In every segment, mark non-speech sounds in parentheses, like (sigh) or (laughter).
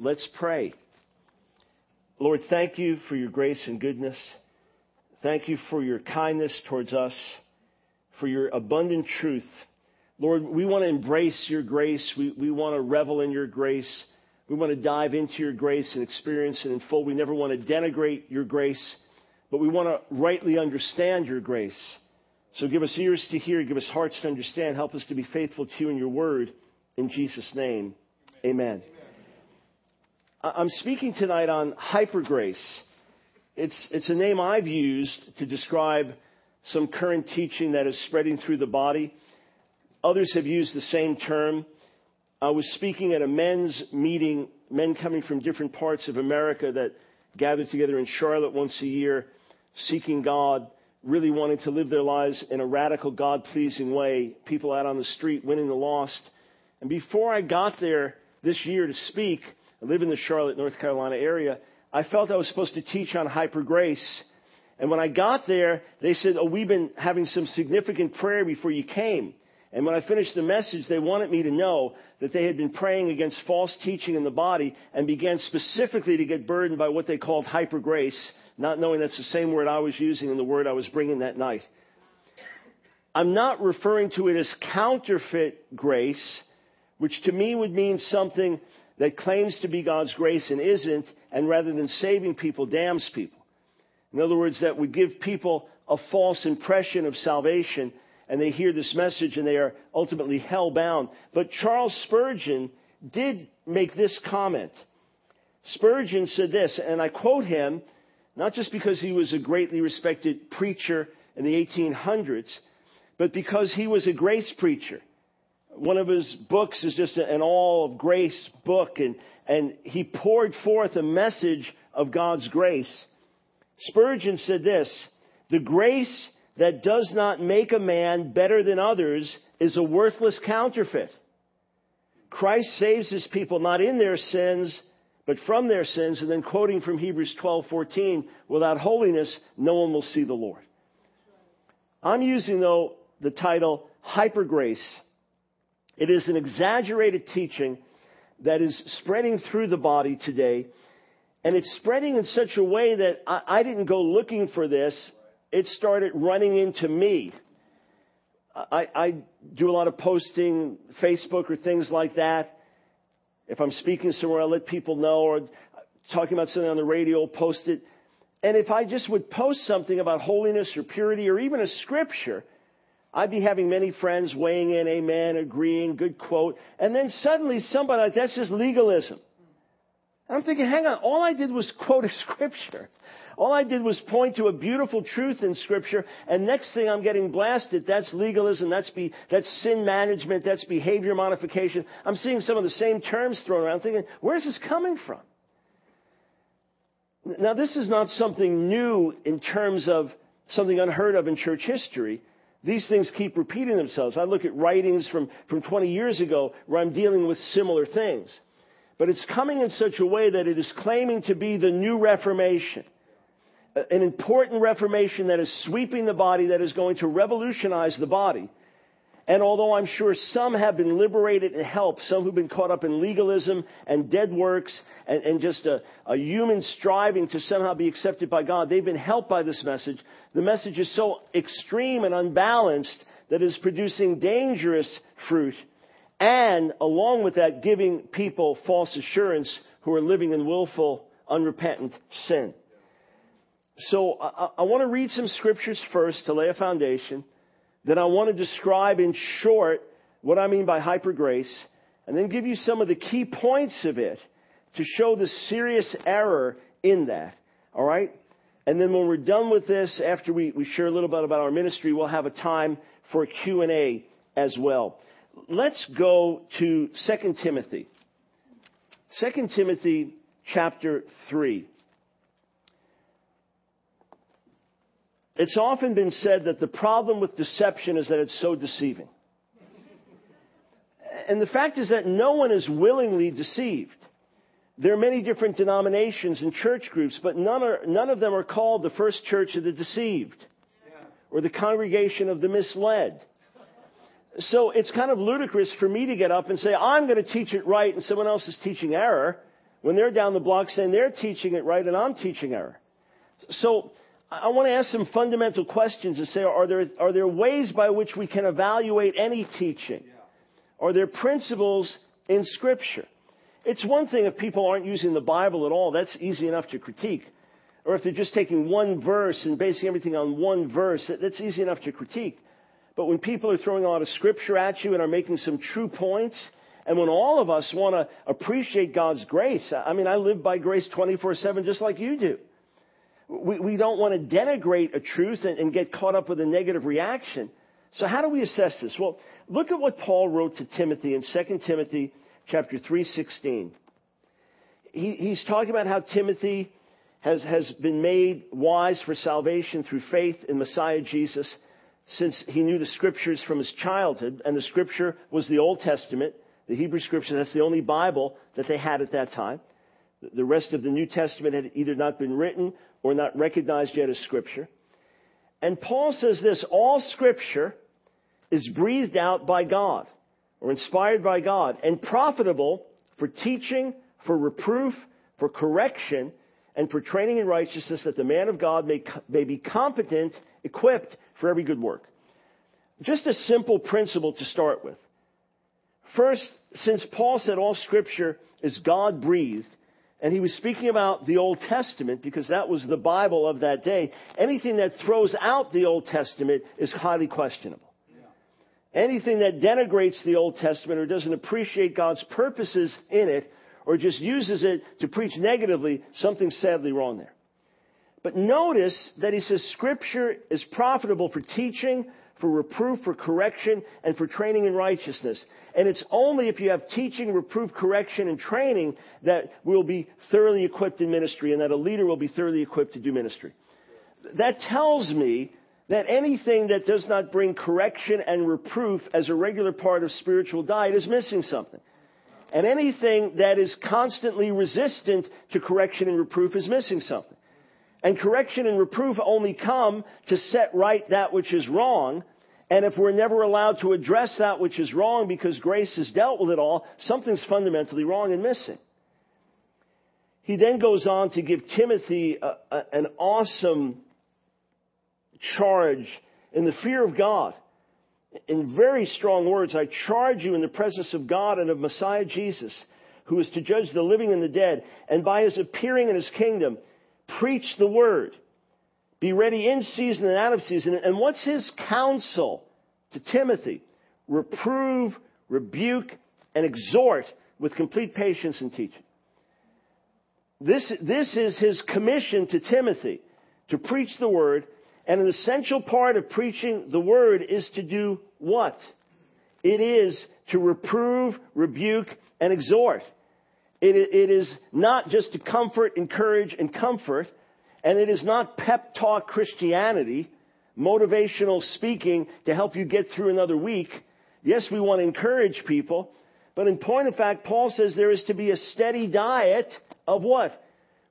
Let's pray. Lord, thank you for your grace and goodness. Thank you for your kindness towards us, for your abundant truth. Lord, we want to embrace your grace. We, we want to revel in your grace. We want to dive into your grace and experience it in full. We never want to denigrate your grace, but we want to rightly understand your grace. So give us ears to hear, give us hearts to understand. Help us to be faithful to you and your word. In Jesus' name, amen. amen. I'm speaking tonight on hypergrace. It's, it's a name I've used to describe some current teaching that is spreading through the body. Others have used the same term. I was speaking at a men's meeting, men coming from different parts of America that gather together in Charlotte once a year, seeking God, really wanting to live their lives in a radical, God pleasing way. People out on the street winning the lost. And before I got there this year to speak, I live in the Charlotte, North Carolina area, I felt I was supposed to teach on hyper grace. And when I got there, they said, Oh, we've been having some significant prayer before you came. And when I finished the message, they wanted me to know that they had been praying against false teaching in the body and began specifically to get burdened by what they called hyper grace, not knowing that's the same word I was using and the word I was bringing that night. I'm not referring to it as counterfeit grace, which to me would mean something that claims to be God's grace and isn't, and rather than saving people, damns people. In other words, that would give people a false impression of salvation and they hear this message and they are ultimately hell bound. But Charles Spurgeon did make this comment. Spurgeon said this, and I quote him, not just because he was a greatly respected preacher in the 1800s, but because he was a grace preacher. One of his books is just an all of grace book, and, and he poured forth a message of God's grace. Spurgeon said this, the grace that does not make a man better than others is a worthless counterfeit. Christ saves his people not in their sins, but from their sins. And then quoting from Hebrews 12:14, without holiness, no one will see the Lord. I'm using though the title hyper grace. It is an exaggerated teaching that is spreading through the body today. And it's spreading in such a way that I, I didn't go looking for this it started running into me. I, I do a lot of posting, Facebook or things like that. If I'm speaking somewhere, I let people know, or talking about something on the radio, post it. And if I just would post something about holiness or purity or even a scripture, I'd be having many friends weighing in, amen, agreeing, good quote. And then suddenly somebody like, that's just legalism. I'm thinking, hang on, all I did was (laughs) quote a scripture. All I did was point to a beautiful truth in Scripture, and next thing I'm getting blasted. That's legalism. That's, be, that's sin management. That's behavior modification. I'm seeing some of the same terms thrown around, thinking, where's this coming from? Now, this is not something new in terms of something unheard of in church history. These things keep repeating themselves. I look at writings from, from 20 years ago where I'm dealing with similar things. But it's coming in such a way that it is claiming to be the new Reformation an important reformation that is sweeping the body, that is going to revolutionize the body. And although I'm sure some have been liberated and helped, some who've been caught up in legalism and dead works and, and just a, a, human striving to somehow be accepted by God, they've been helped by this message. The message is so extreme and unbalanced that it's producing dangerous fruit and along with that giving people false assurance who are living in willful, unrepentant sin. So I, I want to read some scriptures first to lay a foundation. Then I want to describe in short what I mean by hyper grace, and then give you some of the key points of it to show the serious error in that. All right? And then when we're done with this, after we, we share a little bit about our ministry, we'll have a time for a Q&A as well. Let's go to 2 Timothy. 2 Timothy chapter 3. It's often been said that the problem with deception is that it's so deceiving. And the fact is that no one is willingly deceived. There are many different denominations and church groups, but none, are, none of them are called the first church of the deceived or the congregation of the misled. So it's kind of ludicrous for me to get up and say, I'm going to teach it right and someone else is teaching error when they're down the block saying they're teaching it right and I'm teaching error. So I want to ask some fundamental questions and say, are there, are there ways by which we can evaluate any teaching? Are there principles in Scripture? It's one thing if people aren't using the Bible at all, that's easy enough to critique. Or if they're just taking one verse and basing everything on one verse, that's easy enough to critique. But when people are throwing a lot of Scripture at you and are making some true points, and when all of us want to appreciate God's grace, I mean, I live by grace 24 7 just like you do. We, we don't want to denigrate a truth and, and get caught up with a negative reaction. So how do we assess this? Well, look at what Paul wrote to Timothy in 2 Timothy chapter 3:16. He, he's talking about how Timothy has, has been made wise for salvation through faith in Messiah Jesus since he knew the scriptures from his childhood, and the scripture was the Old Testament, the Hebrew scripture, that's the only Bible that they had at that time. The rest of the New Testament had either not been written or not recognized yet as scripture. And Paul says this, all scripture is breathed out by God or inspired by God and profitable for teaching, for reproof, for correction, and for training in righteousness that the man of God may, may be competent, equipped for every good work. Just a simple principle to start with. First, since Paul said all scripture is God breathed, and he was speaking about the Old Testament because that was the Bible of that day. Anything that throws out the Old Testament is highly questionable. Anything that denigrates the Old Testament or doesn't appreciate God's purposes in it or just uses it to preach negatively, something's sadly wrong there. But notice that he says scripture is profitable for teaching, for reproof, for correction, and for training in righteousness. And it's only if you have teaching, reproof, correction, and training that we'll be thoroughly equipped in ministry and that a leader will be thoroughly equipped to do ministry. That tells me that anything that does not bring correction and reproof as a regular part of spiritual diet is missing something. And anything that is constantly resistant to correction and reproof is missing something. And correction and reproof only come to set right that which is wrong. And if we're never allowed to address that which is wrong because grace has dealt with it all, something's fundamentally wrong and missing. He then goes on to give Timothy a, a, an awesome charge in the fear of God. In very strong words, I charge you in the presence of God and of Messiah Jesus, who is to judge the living and the dead, and by his appearing in his kingdom, preach the word. Be ready in season and out of season. And what's his counsel to Timothy? Reprove, rebuke, and exhort with complete patience and teaching. This, this is his commission to Timothy to preach the word and an essential part of preaching the word is to do what? It is to reprove, rebuke, and exhort. It, it is not just to comfort, encourage, and comfort. And it is not pep talk Christianity, motivational speaking to help you get through another week. Yes, we want to encourage people. But in point of fact, Paul says there is to be a steady diet of what?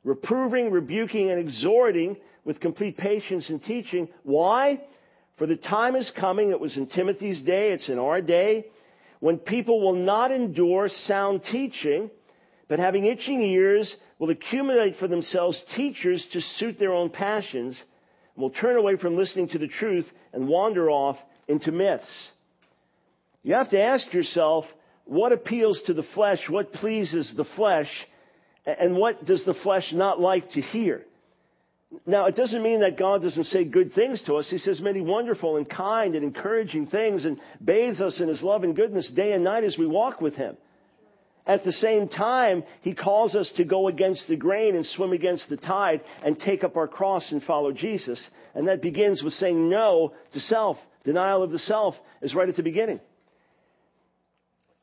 Reproving, rebuking, and exhorting with complete patience and teaching. Why? For the time is coming, it was in Timothy's day, it's in our day, when people will not endure sound teaching, but having itching ears will accumulate for themselves teachers to suit their own passions, and will turn away from listening to the truth and wander off into myths. You have to ask yourself, what appeals to the flesh, what pleases the flesh, and what does the flesh not like to hear? Now, it doesn't mean that God doesn't say good things to us. He says many wonderful and kind and encouraging things and bathes us in His love and goodness day and night as we walk with Him. At the same time, He calls us to go against the grain and swim against the tide and take up our cross and follow Jesus. And that begins with saying no to self. Denial of the self is right at the beginning.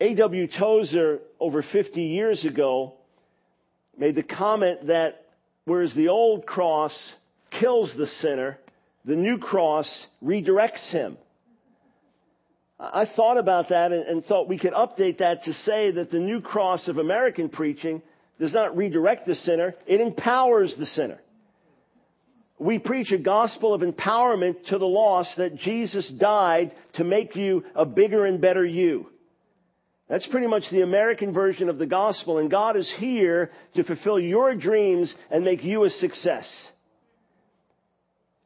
A.W. Tozer, over 50 years ago, made the comment that Whereas the old cross kills the sinner, the new cross redirects him. I thought about that and, thought we could update that to say that the new cross of American preaching does not redirect the sinner, it empowers the sinner. We preach a gospel of empowerment to the lost that Jesus died to make you a bigger and better you. That's pretty much the American version of the gospel, and God is here to fulfill your dreams and make you a success.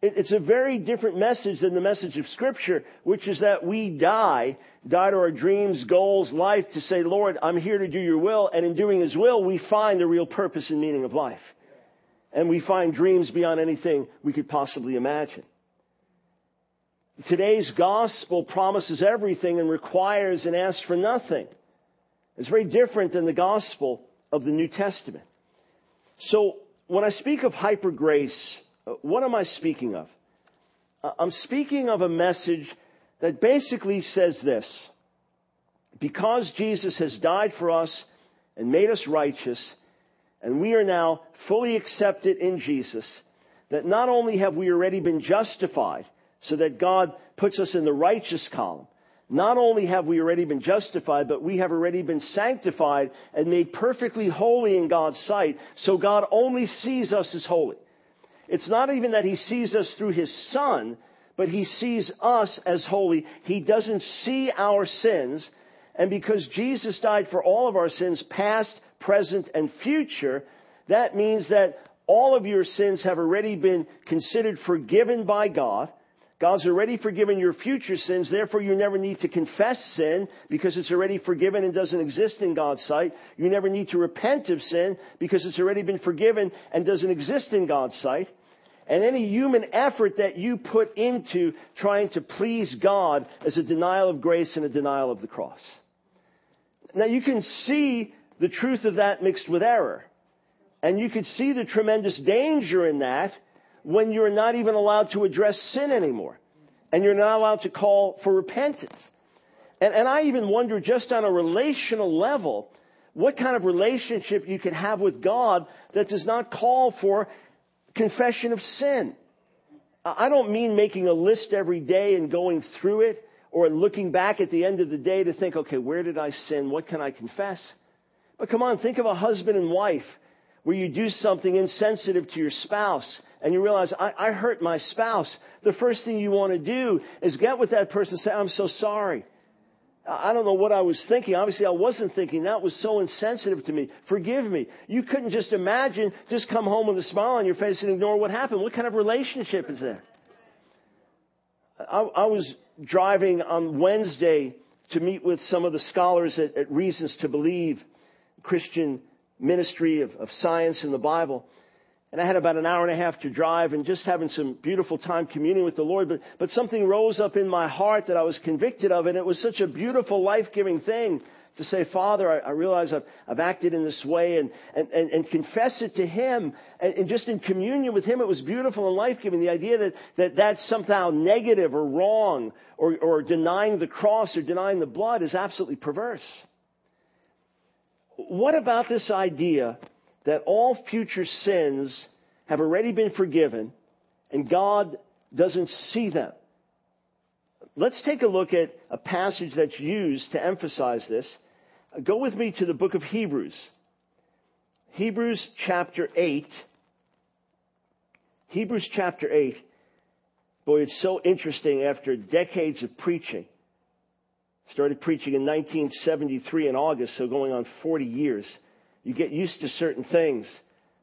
It's a very different message than the message of Scripture, which is that we die, die to our dreams, goals, life, to say, Lord, I'm here to do your will, and in doing his will, we find the real purpose and meaning of life. And we find dreams beyond anything we could possibly imagine. Today's gospel promises everything and requires and asks for nothing. It's very different than the gospel of the New Testament. So, when I speak of hyper grace, what am I speaking of? Uh, I'm speaking of a message that basically says this because Jesus has died for us and made us righteous, and we are now fully accepted in Jesus, that not only have we already been justified, so that God puts us in the righteous column, not only have we already been justified, but we have already been sanctified and made perfectly holy in God's sight, so God only sees us as holy. It's not even that he sees us through his son, but he sees us as holy. He doesn't see our sins. And because Jesus died for all of our sins, past, present, and future, that means that all of your sins have already been considered forgiven by God. God's already forgiven your future sins, therefore you never need to confess sin because it's already forgiven and doesn't exist in God's sight. You never need to repent of sin because it's already been forgiven and doesn't exist in God's sight and any human effort that you put into trying to please God is a denial of grace and a denial of the cross. Now you can see the truth of that mixed with error. And you can see the tremendous danger in that when you're not even allowed to address sin anymore. And you're not allowed to call for repentance. And, and I even wonder just on a relational level, what kind of relationship you can have with God that does not call for confession of sin. I don't mean making a list every day and going through it or looking back at the end of the day to think, okay, where did I sin? What can I confess? But come on, think of a husband and wife where you do something insensitive to your spouse and you realize, I, I hurt my spouse. The first thing you want to do is get with that person and say, I'm so sorry. I don't know what I was thinking. Obviously, I wasn't thinking. That was so insensitive to me. Forgive me. You couldn't just imagine, just come home with a smile on your face and ignore what happened. What kind of relationship is that? I, I was driving on Wednesday to meet with some of the scholars at, at Reasons to Believe, Christian ministry of, of science in the Bible. And I had about an hour and a half to drive and just having some beautiful time communing with the Lord. But, but something rose up in my heart that I was convicted of. And it was such a beautiful, life-giving thing to say, Father, I, I realize I've, I've, acted in this way and, and, and, and confess it to Him. And, and, just in communion with Him, it was beautiful and life-giving. The idea that, that that's somehow negative or wrong or, or denying the cross or denying the blood is absolutely perverse. What about this idea that all future sins have already been forgiven and God doesn't see them. Let's take a look at a passage that's used to emphasize this. Go with me to the book of Hebrews. Hebrews chapter 8. Hebrews chapter 8. Boy, it's so interesting after decades of preaching. Started preaching in 1973 in August, so going on 40 years you get used to certain things,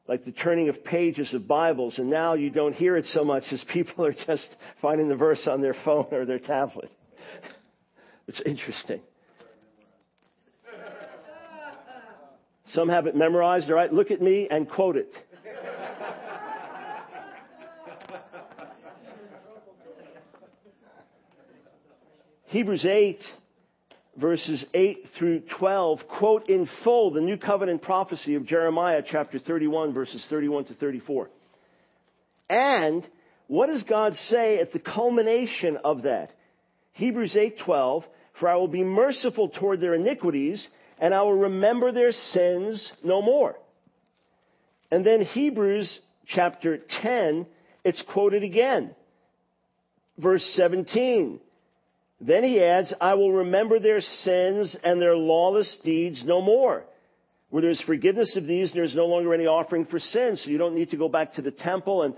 like the turning of pages of Bibles, and now you don't hear it so much as people are just finding the verse on their phone or their tablet. (laughs) It's interesting. Some have it memorized, all right? Look at me and quote it. (laughs) Hebrews 8 verses 8 through 12 quote in full the new covenant prophecy of Jeremiah chapter 31 verses 31 to 34. And what does God say at the culmination of that? Hebrews 8:12, for I will be merciful toward their iniquities and I will remember their sins no more. And then Hebrews chapter 10, it's quoted again. Verse 17. Then he adds, I will remember their sins and their lawless deeds no more. Where there's forgiveness of these, there's no longer any offering for sin. So you don't need to go back to the temple and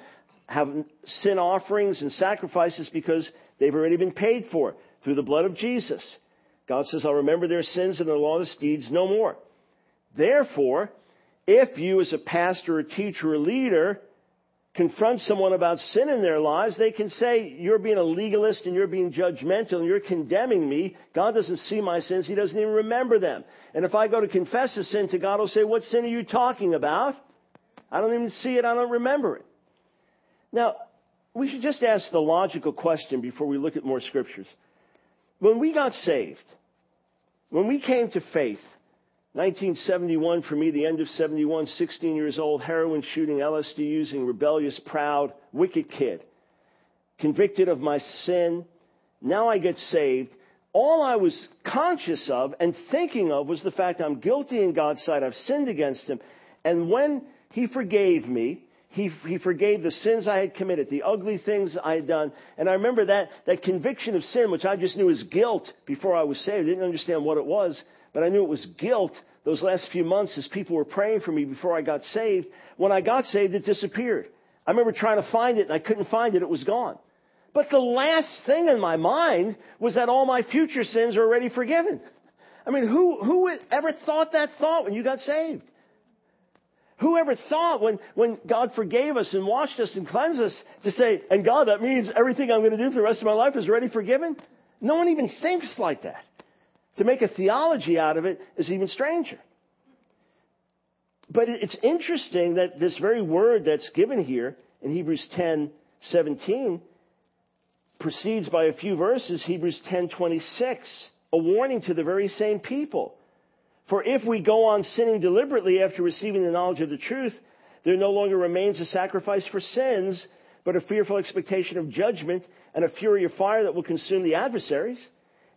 have sin offerings and sacrifices because they've already been paid for through the blood of Jesus. God says, I'll remember their sins and their lawless deeds no more. Therefore, if you as a pastor or teacher or leader confront someone about sin in their lives, they can say, you're being a legalist and you're being judgmental and you're condemning me. God doesn't see my sins. He doesn't even remember them. And if I go to confess a sin to God, He'll say, what sin are you talking about? I don't even see it. I don't remember it. Now, we should just ask the logical question before we look at more scriptures. When we got saved, when we came to faith, 1971 for me, the end of 71, 16 years old, heroin shooting, LSD using, rebellious, proud, wicked kid. Convicted of my sin. Now I get saved. All I was conscious of and thinking of was the fact I'm guilty in God's sight. I've sinned against Him. And when He forgave me, he, he forgave the sins I had committed, the ugly things I had done. And I remember that, that conviction of sin, which I just knew was guilt before I was saved. I didn't understand what it was, but I knew it was guilt those last few months as people were praying for me before I got saved. When I got saved, it disappeared. I remember trying to find it and I couldn't find it. It was gone. But the last thing in my mind was that all my future sins are already forgiven. I mean, who, who ever thought that thought when you got saved? Whoever thought when, when God forgave us and washed us and cleansed us to say, and God, that means everything I'm going to do for the rest of my life is already forgiven? No one even thinks like that. To make a theology out of it is even stranger. But it's interesting that this very word that's given here in Hebrews 10, 17 precedes by a few verses Hebrews 10:26, a warning to the very same people. For if we go on sinning deliberately after receiving the knowledge of the truth, there no longer remains a sacrifice for sins, but a fearful expectation of judgment and a fury of fire that will consume the adversaries.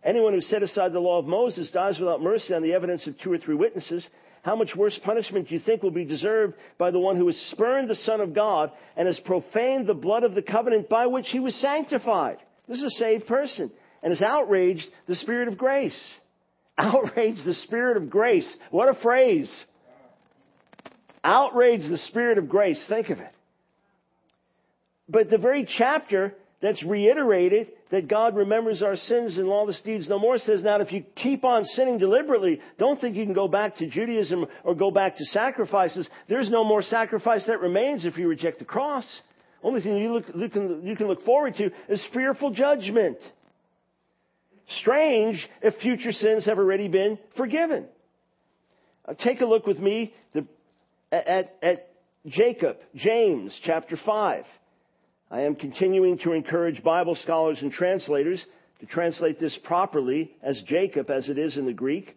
Anyone who set aside the law of Moses dies without mercy on the evidence of two or three witnesses. How much worse punishment do you think will be deserved by the one who has spurned the Son of God and has profaned the blood of the covenant by which he was sanctified? This is a saved person and has outraged the Spirit of grace (laughs) outrage the Spirit of grace. What a phrase. Outrage the Spirit of grace. Think of it. But the very chapter that's reiterated that God remembers our sins and lawless deeds no more says, now if you keep on sinning deliberately, don't think you can go back to Judaism or go back to sacrifices. There's no more sacrifice that remains if you reject the cross. Only thing you, look, you, can, you can look forward to is fearful judgment. Strange if future sins have already been forgiven. Uh, take a look with me the, at, at Jacob, James chapter 5. I am continuing to encourage Bible scholars and translators to translate this properly as Jacob as it is in the Greek.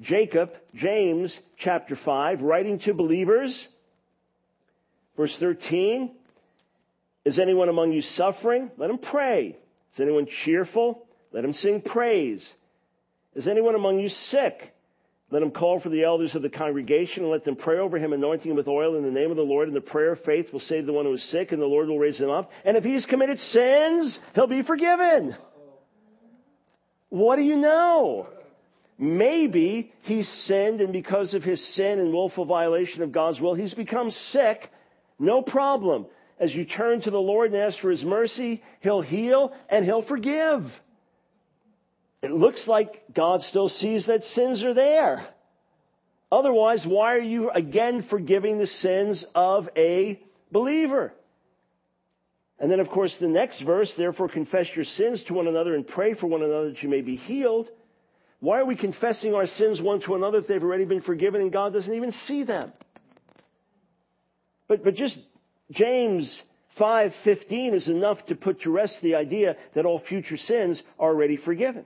Jacob, James chapter 5, writing to believers. Verse 13. Is anyone among you suffering? Let him pray. Is anyone cheerful? Let him sing praise. Is anyone among you sick? Let him call for the elders of the congregation and let them pray over him, anointing him with oil in the name of the Lord. And the prayer of faith will save the one who is sick, and the Lord will raise him up. And if he has committed sins, he'll be forgiven. What do you know? Maybe he's sinned, and because of his sin and willful violation of God's will, he's become sick. No problem. As you turn to the Lord and ask for his mercy, he'll heal and he'll forgive it looks like God still sees that sins are there. Otherwise, why are you again forgiving the sins of a believer? And then, of course, the next verse, therefore confess your sins to one another and pray for one another that you may be healed. Why are we confessing our sins one to another if they've already been forgiven and God doesn't even see them? But, but just James 5.15 is enough to put to rest the idea that all future sins are already forgiven.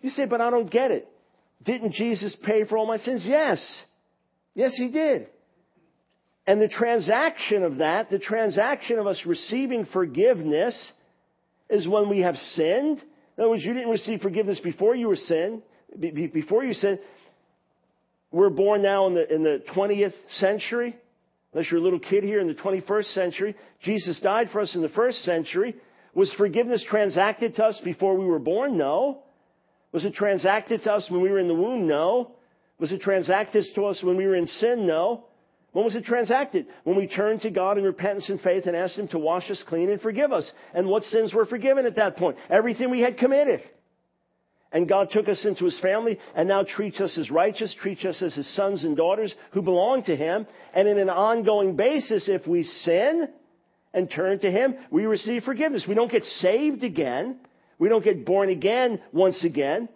You say, but I don't get it. Didn't Jesus pay for all my sins? Yes. Yes, he did. And the transaction of that, the transaction of us receiving forgiveness, is when we have sinned. In other words, you didn't receive forgiveness before you were sin, before you sinned. We're born now in the, in the 20th century. Unless you're a little kid here in the 21st century. Jesus died for us in the first century. Was forgiveness transacted to us before we were born? No. Was it transacted to us when we were in the womb? No. Was it transacted to us when we were in sin? No. When was it transacted? When we turned to God in repentance and faith and asked Him to wash us clean and forgive us. And what sins were forgiven at that point? Everything we had committed. And God took us into his family and now treats us as righteous, treats us as his sons and daughters who belong to him. And in an ongoing basis, if we sin and turn to him, we receive forgiveness. We don't get saved again. We don't get born again once again.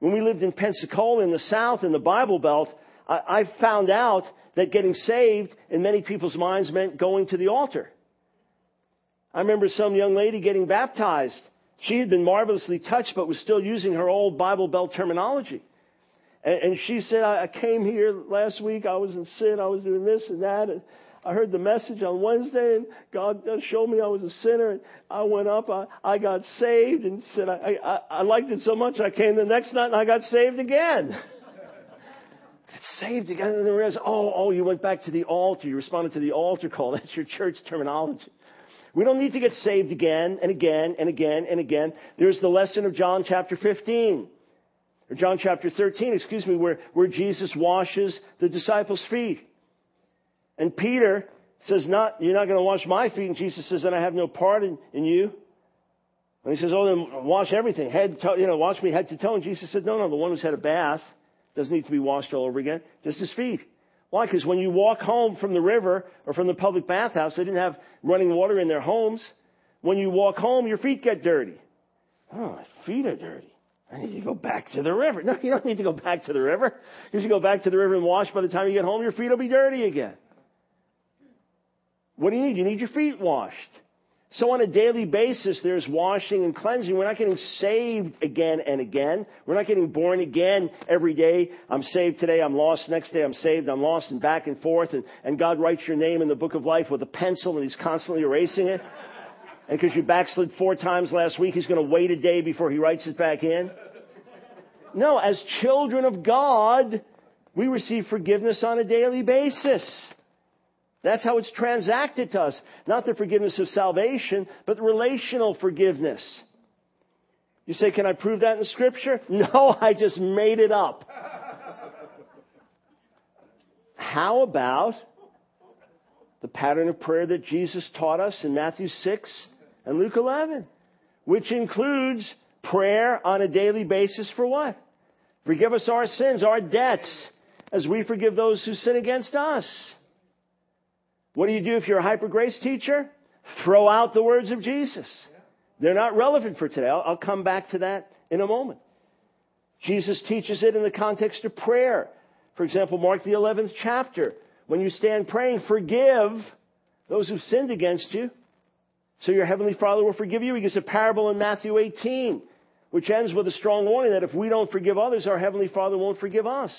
When we lived in Pensacola in the South in the Bible Belt, I, I found out that getting saved in many people's minds meant going to the altar. I remember some young lady getting baptized she had been marvelously touched, but was still using her old Bible Belt terminology. And, and she said, I, I came here last week. I was in sin. I was doing this and that. And I heard the message on Wednesday, and God showed me I was a sinner. And I went up. I, I got saved, and said I, I, I liked it so much. I came the next night, and I got saved again. saved again, and then realized, oh, oh, you went back to the altar. You responded to the altar call. (laughs) That's your church terminology. We don't need to get saved again and again and again and again. There's the lesson of John chapter 15, or John chapter 13, excuse me, where, where Jesus washes the disciples' feet. And Peter says, not, you're not going to wash my feet. And Jesus says, then I have no part in, in you. And he says, oh, then wash everything. Head, to, you know, wash me head to toe. And Jesus said, no, no, the one who's had a bath doesn't need to be washed all over again. Just his feet. Why? Because when you walk home from the river or from the public bathhouse, they didn't have running water in their homes. When you walk home, your feet get dirty. Oh, my feet are dirty. I need to go back to the river. No, you don't need to go back to the river. You should go back to the river and wash. By the time you get home, your feet will be dirty again. What do you need? You need your feet washed. So on a daily basis, there's washing and cleansing. We're not getting saved again and again. We're not getting born again every day. I'm saved today, I'm lost. Next day, I'm saved, I'm lost, and back and forth. And, and God writes your name in the book of life with a pencil, and He's constantly erasing it. And because you backslid four times last week, He's going to wait a day before He writes it back in. No, as children of God, we receive forgiveness on a daily basis. That's how it's transacted to us. Not the forgiveness of salvation, but relational forgiveness. You say, can I prove that in scripture? (laughs) No, I just made it up. How about the pattern of prayer that Jesus taught us in Matthew 6 and Luke 11, which includes prayer on a daily basis for what? Forgive us our sins, our debts, as we forgive those who sin against us. What do you do if you're a hyper grace teacher? Throw out the words of Jesus. They're not relevant for today. I'll, I'll come back to that in a moment. Jesus teaches it in the context of prayer. For example, Mark the 11th chapter. When you stand praying, forgive those who've sinned against you. So your heavenly Father will forgive you. He gives a parable in Matthew 18, which ends with a strong warning that if we don't forgive others, our heavenly Father won't forgive us.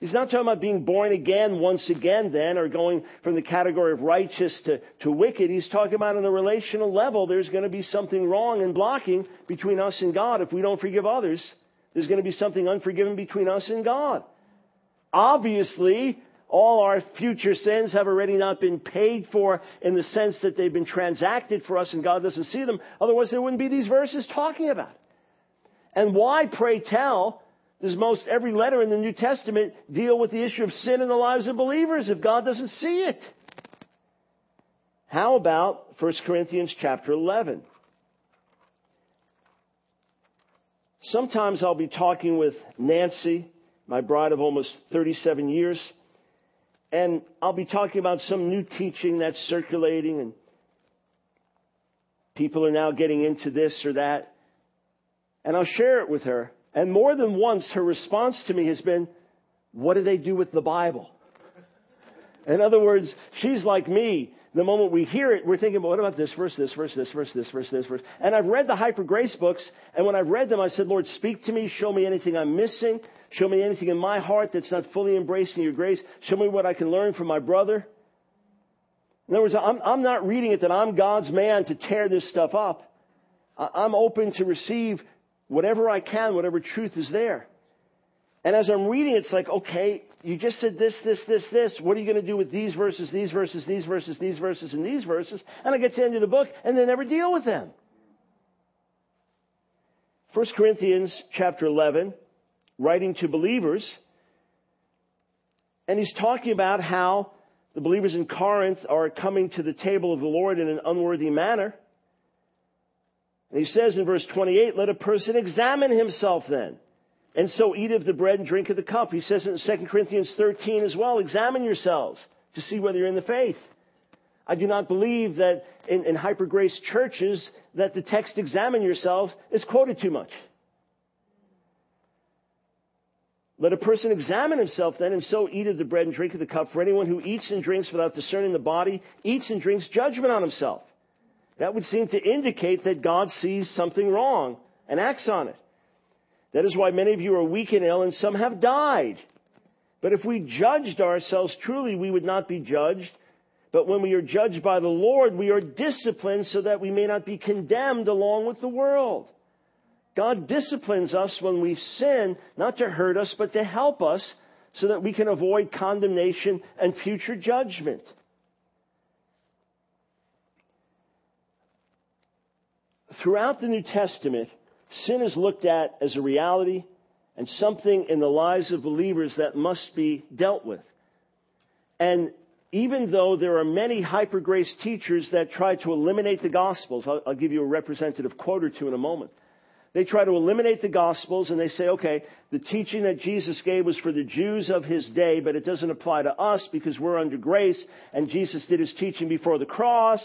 He's not talking about being born again once again then, or going from the category of righteous to, to wicked. He's talking about on a relational level, there's going to be something wrong and blocking between us and God. If we don't forgive others, there's going to be something unforgiven between us and God. Obviously, all our future sins have already not been paid for in the sense that they've been transacted for us and God doesn't see them. Otherwise, there wouldn't be these verses talking about. It. And why, pray tell, does most every letter in the New Testament deal with the issue of sin in the lives of believers if God doesn't see it? How about 1 Corinthians chapter 11? Sometimes I'll be talking with Nancy, my bride of almost 37 years, and I'll be talking about some new teaching that's circulating and people are now getting into this or that. And I'll share it with her. And more than once, her response to me has been, What do they do with the Bible? In other words, she's like me. The moment we hear it, we're thinking, well, what about this verse, this verse, this verse, this verse, this verse? And I've read the Hyper Grace books, and when I've read them, I said, Lord, speak to me, show me anything I'm missing, show me anything in my heart that's not fully embracing your grace, show me what I can learn from my brother. In other words, I'm, I'm not reading it that I'm God's man to tear this stuff up. I'm open to receive whatever I can, whatever truth is there. And as I'm reading, it's like, okay, you just said this, this, this, this. What are you going to do with these verses, these verses, these verses, these verses, and these verses? And I get to the end of the book, and they never deal with them. 1 Corinthians chapter 11, writing to believers, and he's talking about how the believers in Corinth are coming to the table of the Lord in an unworthy manner. And he says in verse 28, let a person examine himself then, and so eat of the bread and drink of the cup. He says in 2 Corinthians 13 as well, examine yourselves to see whether you're in the faith. I do not believe that in, in hyper grace churches that the text examine yourselves is quoted too much. Let a person examine himself then, and so eat of the bread and drink of the cup. For anyone who eats and drinks without discerning the body eats and drinks judgment on himself. That would seem to indicate that God sees something wrong and acts on it. That is why many of you are weak and ill, and some have died. But if we judged ourselves truly, we would not be judged. But when we are judged by the Lord, we are disciplined so that we may not be condemned along with the world. God disciplines us when we sin, not to hurt us, but to help us so that we can avoid condemnation and future judgment. Throughout the New Testament, sin is looked at as a reality and something in the lives of believers that must be dealt with. And even though there are many hyper grace teachers that try to eliminate the Gospels, I'll, I'll, give you a representative quote or two in a moment. They try to eliminate the Gospels and they say, okay, the teaching that Jesus gave was for the Jews of his day, but it doesn't apply to us because we're under grace and Jesus did his teaching before the cross.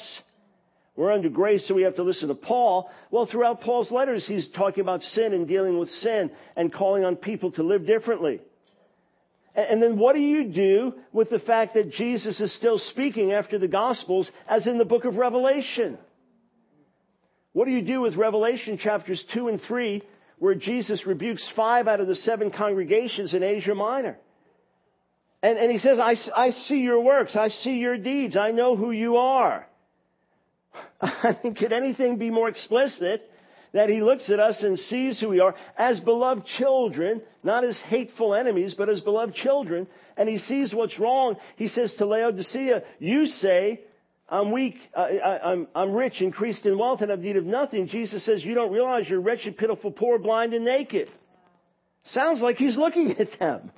We're under grace, so we have to listen to Paul. Well, throughout Paul's letters, he's talking about sin and dealing with sin and calling on people to live differently. And then what do you do with the fact that Jesus is still speaking after the Gospels as in the book of Revelation? What do you do with Revelation chapters 2 and 3 where Jesus rebukes five out of the seven congregations in Asia Minor? And, and he says, I, I see your works. I see your deeds. I know who you are. I (laughs) mean, could anything be more explicit that he looks at us and sees who we are as beloved children, not as hateful enemies, but as beloved children, and he sees what's wrong. He says to Laodicea, you say, I'm weak, I, I'm, I'm rich, increased in wealth, and have need of nothing. Jesus says, you don't realize you're wretched, pitiful, poor, blind, and naked. Sounds like he's looking at them.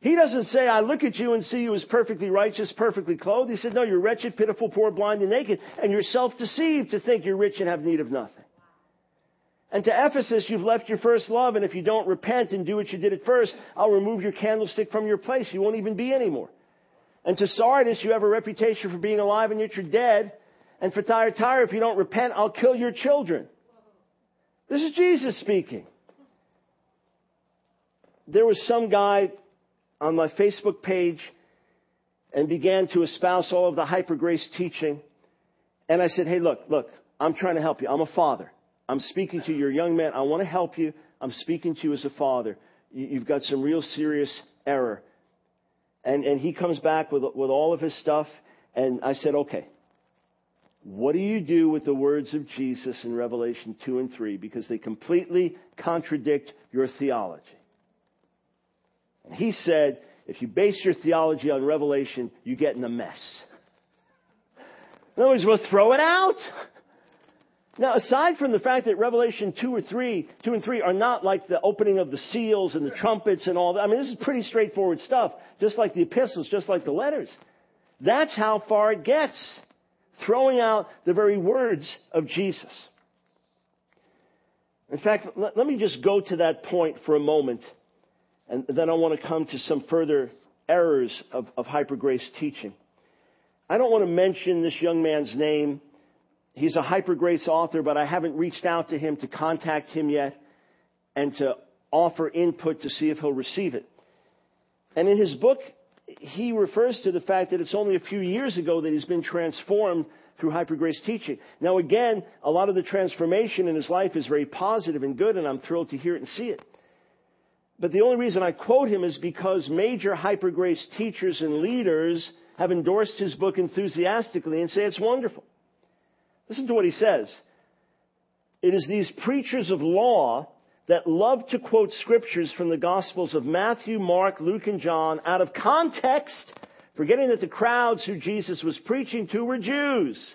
He doesn't say, I look at you and see you as perfectly righteous, perfectly clothed. He said, no, you're wretched, pitiful, poor, blind, and naked, and you're self-deceived to think you're rich and have need of nothing. And to Ephesus, you've left your first love, and if you don't repent and do what you did at first, I'll remove your candlestick from your place. You won't even be anymore. And to Sardis, you have a reputation for being alive and yet you're dead. And for Thyatira, if you don't repent, I'll kill your children. This is Jesus speaking. There was some guy on my Facebook page and began to espouse all of the hyper grace teaching. And I said, Hey, look, look, I'm trying to help you. I'm a father. I'm speaking to your young man. I want to help you. I'm speaking to you as a father. You've got some real serious error. And, and he comes back with, with all of his stuff. And I said, okay, what do you do with the words of Jesus in Revelation 2 and 3? Because they completely contradict your theology. And he said, if you base your theology on revelation, you get in a mess. In other words, we'll throw it out. Now, aside from the fact that Revelation 2 or 3, 2 and 3 are not like the opening of the seals and the trumpets and all that. I mean, this is pretty straightforward stuff, just like the epistles, just like the letters. That's how far it gets. Throwing out the very words of Jesus. In fact, let, let me just go to that point for a moment and then I want to come to some further errors of, of hyper grace teaching. I don't want to mention this young man's name. He's a hyper grace author, but I haven't reached out to him to contact him yet and to offer input to see if he'll receive it. And in his book, he refers to the fact that it's only a few years ago that he's been transformed through hyper grace teaching. Now again, a lot of the transformation in his life is very positive and good, and I'm thrilled to hear it and see it. But the only reason I quote him is because major hyper grace teachers and leaders have endorsed his book enthusiastically and say it's wonderful. Listen to what he says. It is these preachers of law that love to quote scriptures from the Gospels of Matthew, Mark, Luke, and John out of context, forgetting that the crowds who Jesus was preaching to were Jews.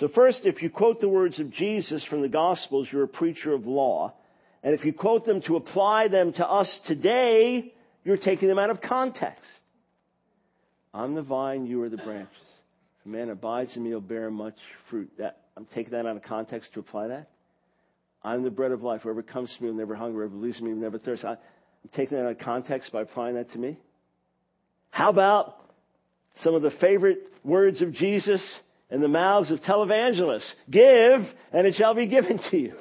So first, if you quote the words of Jesus from the Gospels, you're a preacher of law. And if you quote them to apply them to us today, you're taking them out of context. I'm the vine, you are the branches. If a man abides in me he'll bear much fruit. That I'm taking that out of context to apply that. I'm the bread of life. Whoever comes to me will never hunger. Whoever in me will never thirst. I, I'm taking that out of context by applying that to me. How about some of the favorite words of Jesus in the mouths of televangelists? Give, and it shall be given to you.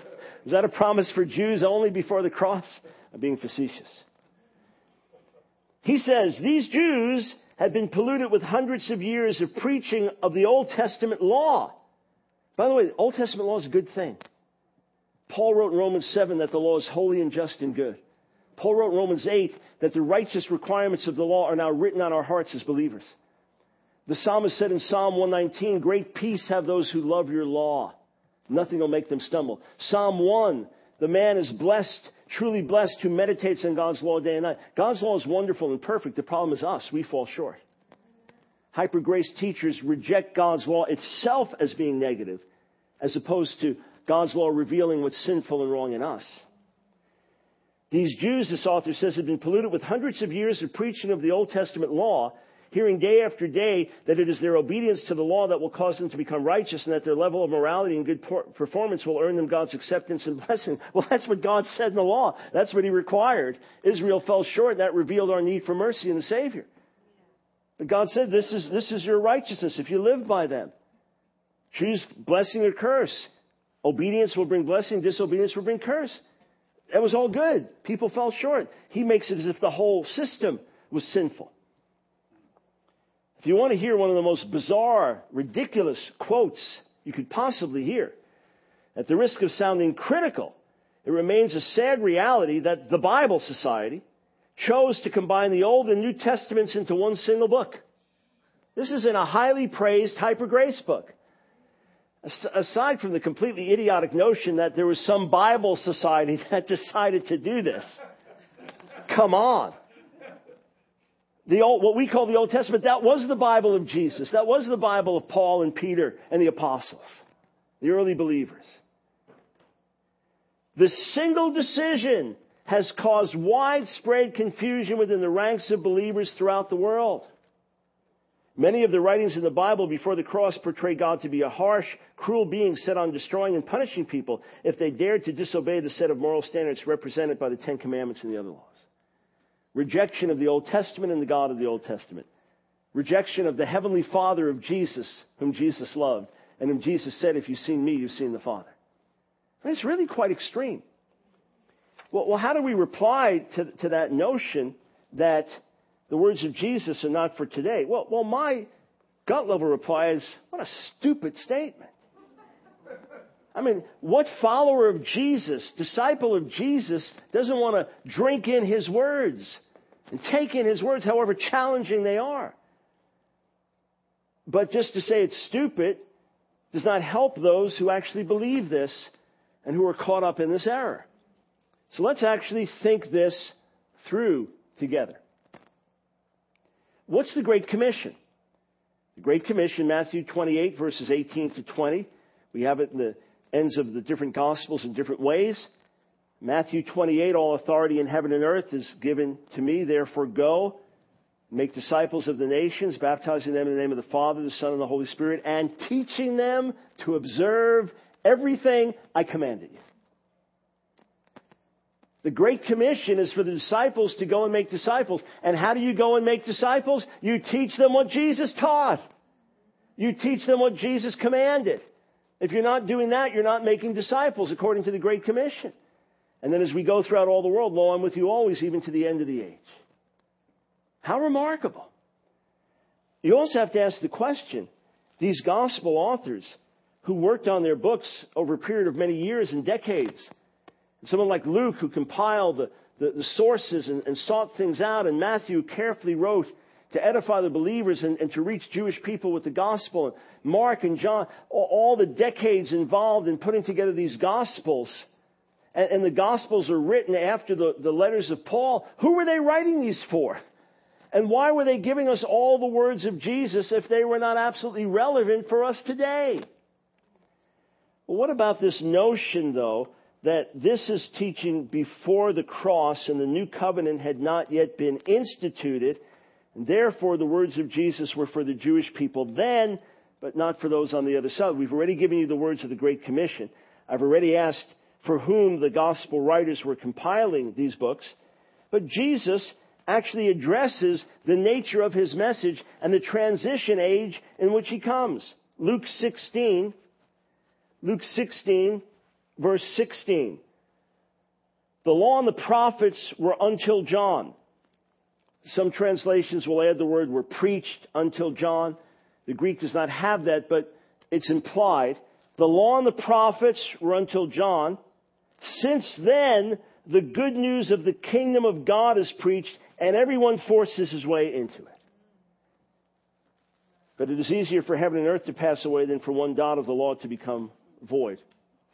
Is that a promise for Jews only before the cross? I'm being facetious. He says, these Jews had been polluted with hundreds of years of preaching of the Old Testament law. By the way, the Old Testament law is a good thing. Paul wrote in Romans 7 that the law is holy and just and good. Paul wrote in Romans 8 that the righteous requirements of the law are now written on our hearts as believers. The psalmist said in Psalm 119, Great peace have those who love your law. Nothing will make them stumble. Psalm 1, the man is blessed, truly blessed, who meditates on God's law day and night. God's law is wonderful and perfect. The problem is us. We fall short. Hyper grace teachers reject God's law itself as being negative, as opposed to God's law revealing what's sinful and wrong in us. These Jews, this author says, have been polluted with hundreds of years of preaching of the Old Testament law, hearing day after day that it is their obedience to the law that will cause them to become righteous and that their level of morality and good performance will earn them God's acceptance and (laughs) blessing. Well, that's what God said in the law. That's what He required. Israel fell short, and that revealed our need for mercy in the Savior. But God said, this is, this is your righteousness if you live by them. Choose blessing or curse. Obedience will bring blessing, disobedience will bring curse. That was all good. People fell short. He makes it as if the whole system was sinful. You want to hear one of the most bizarre, ridiculous quotes you could possibly hear, at the risk of sounding critical, it remains a sad reality that the Bible Society chose to combine the Old and New Testaments into one single book. This is in a highly praised hyper grace book aside from the completely idiotic notion that there was some Bible society (laughs) that decided to do this. Come on. The old, what we call the Old Testament, that was the Bible of Jesus. That was the Bible of Paul and Peter and the apostles, the early believers. The single decision has caused widespread confusion within the ranks of believers throughout the world. Many of the writings in the Bible before the cross portray God to be a harsh, cruel being set on destroying and punishing people if they dared to disobey the set of moral standards represented by the Ten Commandments and the other laws. Rejection of the Old Testament and the God of the Old Testament. Rejection of the Heavenly Father of Jesus, whom Jesus loved, and whom Jesus said, If you've seen me, you've seen the Father. And it's really quite extreme. Well, well how do we reply to, to that notion that the words of Jesus are not for today. Well, well, my gut level reply is, what a stupid statement. I mean, what follower of Jesus, disciple of Jesus, doesn't want to drink in his words and take in his words, however challenging they are? But just to say it's stupid does not help those who actually believe this and who are caught up in this error. So let's actually think this through together. What's the Great Commission? The Great Commission, Matthew 28, verses 18 to 20. We have it in the ends of the different Gospels in different ways. Matthew 28, all authority in heaven and earth is given to me, therefore go, make disciples of the nations, baptizing them in the name of the Father, the Son, and the Holy Spirit, and teaching them to observe everything I commanded you. The Great Commission is for the disciples to go and make disciples. And how do you go and make disciples? You teach them what Jesus taught. You teach them what Jesus commanded. If you're not doing that, you're not making disciples according to the Great Commission. And then as we go throughout all the world, lo, I'm with you always, even to the end of the age. How remarkable. You also have to ask the question, these gospel authors who worked on their books over a period of many years and decades, and Someone like Luke, who compiled the, the, the sources and, and, sought things out, and Matthew carefully wrote to edify the believers and, and to reach Jewish people with the gospel. And Mark and John, all, all the decades involved in putting together these gospels. And, and the gospels are written after the, the letters of Paul. Who were they writing these for? And why were they giving us all the words of Jesus if they were not absolutely relevant for us today? Well, what about this notion, though, that this is teaching before the cross and the new covenant had not yet been instituted. And therefore, the words of Jesus were for the Jewish people then, but not for those on the other side. We've already given you the words of the Great Commission. I've already asked for whom the gospel writers were compiling these books. But Jesus actually addresses the nature of his message and the transition age in which he comes. Luke 16, Luke 16, verse 16. The law and the prophets were until John. Some translations will add the word were preached until John. The Greek does not have that, but it's implied. The law and the prophets were until John. Since then, the good news of the kingdom of God is preached, and everyone forces his way into it. But it is easier for heaven and earth to pass away than for one dot of the law to become void.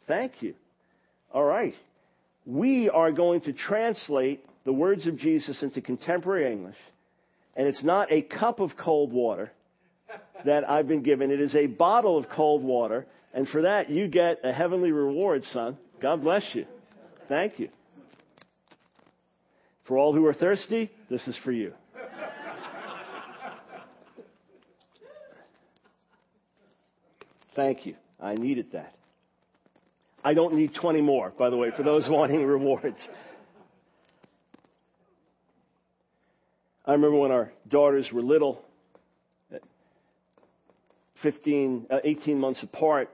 Thank you. All right. We are going to translate the words of Jesus into contemporary English, and it's not a cup of cold water that I've been given. It is a bottle of cold water, and for that you get a heavenly reward, son. God bless you. Thank you. For all who are thirsty, this is for you. Thank you. I needed that. I don't need 20 more, by the way, for those (laughs) wanting rewards. I remember when our daughters were little, 15, uh, 18 months apart.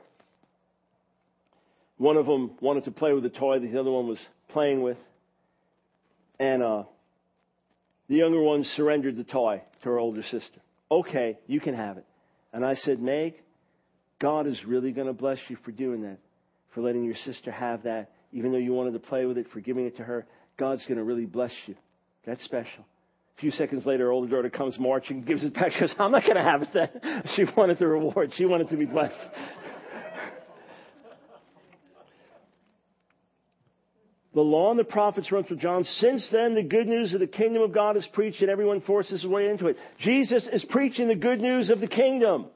One of them wanted to play with a toy that the other one was playing with. And uh, the younger one surrendered the toy to her older sister. Okay, you can have it. And I said, Meg, God is really going to bless you for doing that, for letting your sister have that, even though you wanted to play with it, for giving it to her. God's going to really bless you. That's special. A few seconds later, her older daughter comes marching, gives it back. She goes, I'm not going to have it then. (laughs) She wanted the reward. She wanted to be blessed. The law and the prophets run through John. Since then, the good news of the kingdom of God is preached and everyone forces his way into it. Jesus is preaching the good news of the kingdom.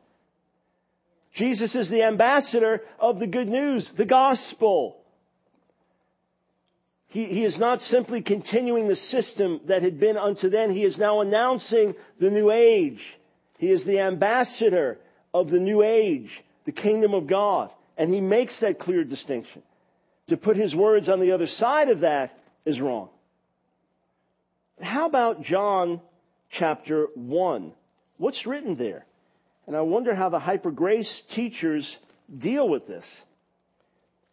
Jesus is the ambassador of the good news, the gospel. He, he is not simply continuing the system that had been unto then. He is now announcing the new age. He is the ambassador of the new age, the kingdom of God. And he makes that clear distinction. To put his words on the other side of that is wrong. How about John chapter 1? What's written there? And I wonder how the hyper grace teachers deal with this.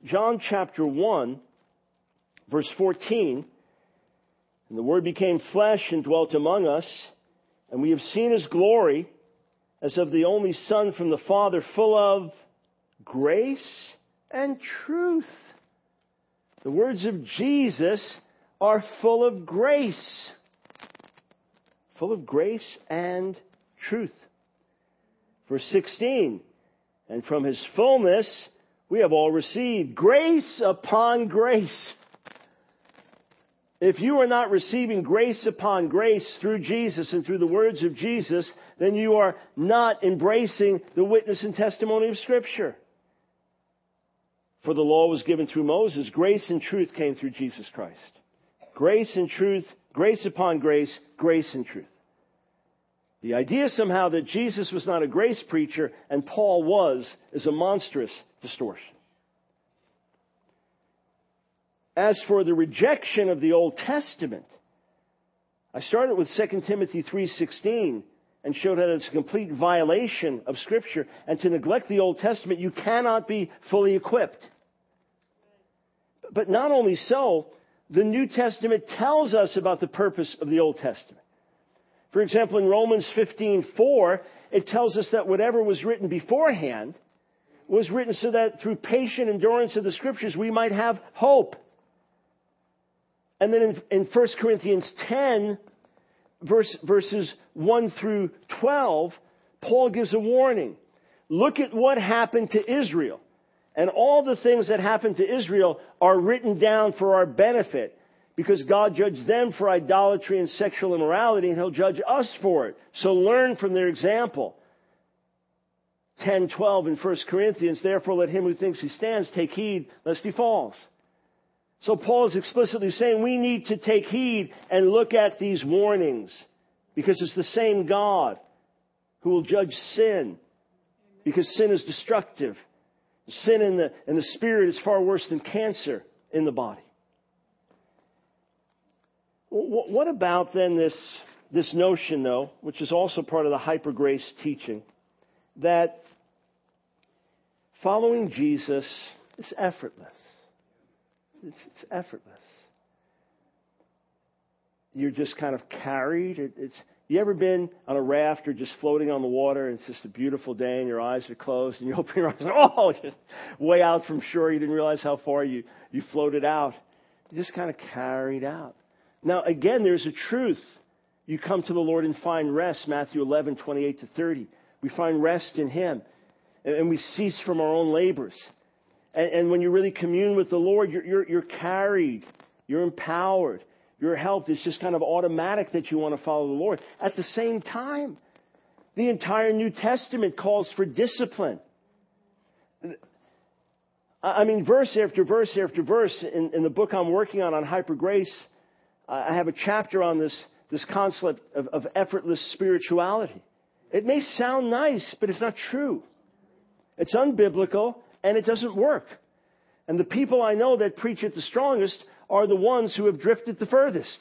John chapter 1, verse 14. And the Word became flesh and dwelt among us, and we have seen his glory as of the only Son from the Father, full of grace and truth. The words of Jesus are full of grace. Full of grace and truth. Verse 16, and from his fullness we have all received grace upon grace. If you are not receiving grace upon grace through Jesus and through the words of Jesus, then you are not embracing the witness and testimony of Scripture. For the law was given through Moses. Grace and truth came through Jesus Christ. Grace and truth, grace upon grace, grace and truth. The idea somehow that Jesus was not a grace preacher and Paul was is a monstrous distortion. As for the rejection of the Old Testament, I started with 2 Timothy 3:16 and showed that it's a complete violation of scripture and to neglect the Old Testament you cannot be fully equipped. But not only so, the New Testament tells us about the purpose of the Old Testament. For example, in Romans 15:4, it tells us that whatever was written beforehand was written so that through patient endurance of the scriptures we might have hope. And then in, in 1 Corinthians 10, verse, verses 1 through 12, Paul gives a warning. Look at what happened to Israel. And all the things that happened to Israel are written down for our benefit because God judged them for idolatry and sexual immorality and he'll judge us for it. So learn from their example. 10, 12 in 1 Corinthians, therefore let him who thinks he stands take heed lest he falls. So Paul is explicitly saying we need to take heed and look at these warnings because it's the same God who will judge sin because sin is destructive. Sin in the, in the spirit is far worse than cancer in the body. What about then this, this notion, though, which is also part of the hyper grace teaching, that following Jesus is effortless? It's, it's effortless. You're just kind of carried. It, it's, you ever been on a raft or just floating on the water and it's just a beautiful day and your eyes are closed and you (laughs) open your eyes and oh, way out from shore, you didn't realize how far you, you floated out. You're just kind of carried out. Now again, there's a truth. You come to the Lord and find rest, Matthew 11, 28 to 30. We find rest in Him and we cease from our own labors. And, and when you really commune with the Lord, you're, you're, you're carried. You're empowered your health is just kind of automatic that you want to follow the Lord. At the same time, the entire New Testament calls for discipline. I mean, verse after verse after verse in, in the book I'm working on on hyper grace, I have a chapter on this, this concept of, of effortless spirituality. It may sound nice, but it's not true. It's unbiblical and it doesn't work. And the people I know that preach it the strongest are the ones who have drifted the furthest.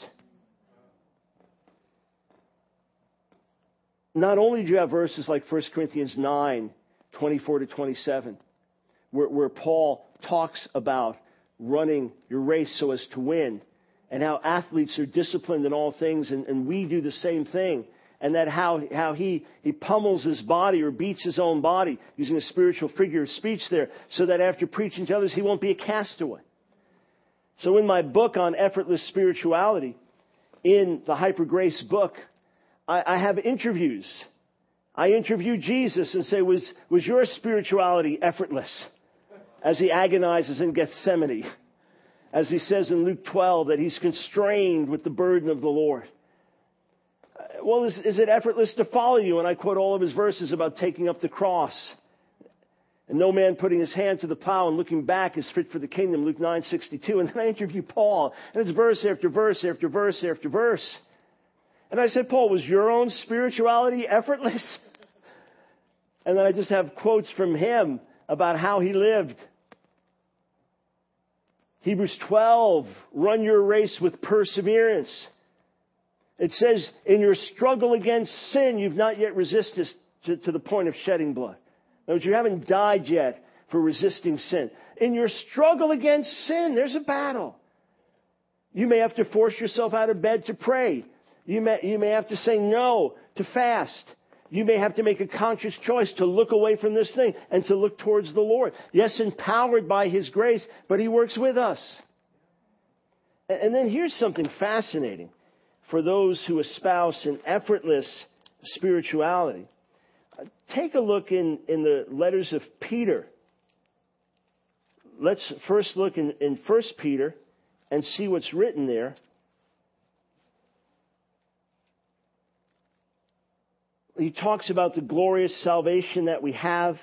Not only do you have verses like 1 Corinthians 9, 24 to 27, where, where Paul talks about running your race so as to win, and how athletes are disciplined in all things, and, and we do the same thing and that how, how he, he pummels his body or beats his own body using a spiritual figure of speech there so that after preaching to others he won't be a castaway. So in my book on effortless spirituality, in the Hyper Grace book, I, I have interviews. I interview Jesus and say, was, was your spirituality effortless? As he agonizes in Gethsemane. As he says in Luke 12 that he's constrained with the burden of the Lord. Well, is, is it effortless to follow you? And I quote all of his verses about taking up the cross and no man putting his hand to the plow and looking back is fit for the kingdom, Luke 9:62. And then I interview Paul, and it's verse after verse after verse after verse. And I said, Paul, was your own spirituality effortless? (laughs) And then I just have quotes from him about how he lived. Hebrews 12, run your race with perseverance. It says, in your struggle against sin, you've not yet resisted to, to the point of shedding blood. Words, you haven't died yet for resisting sin. In your struggle against sin, there's a battle. You may have to force yourself out of bed to pray. You may, you may have to say no to fast. You may have to make a conscious choice to look away from this thing and to look towards the Lord. Yes, empowered by His grace, but He works with us. And then here's something fascinating for those who espouse an effortless spirituality uh, take a look in, in the letters of Peter. Let's first look in, in 1 Peter and see what's written there. He talks about the glorious salvation that we have.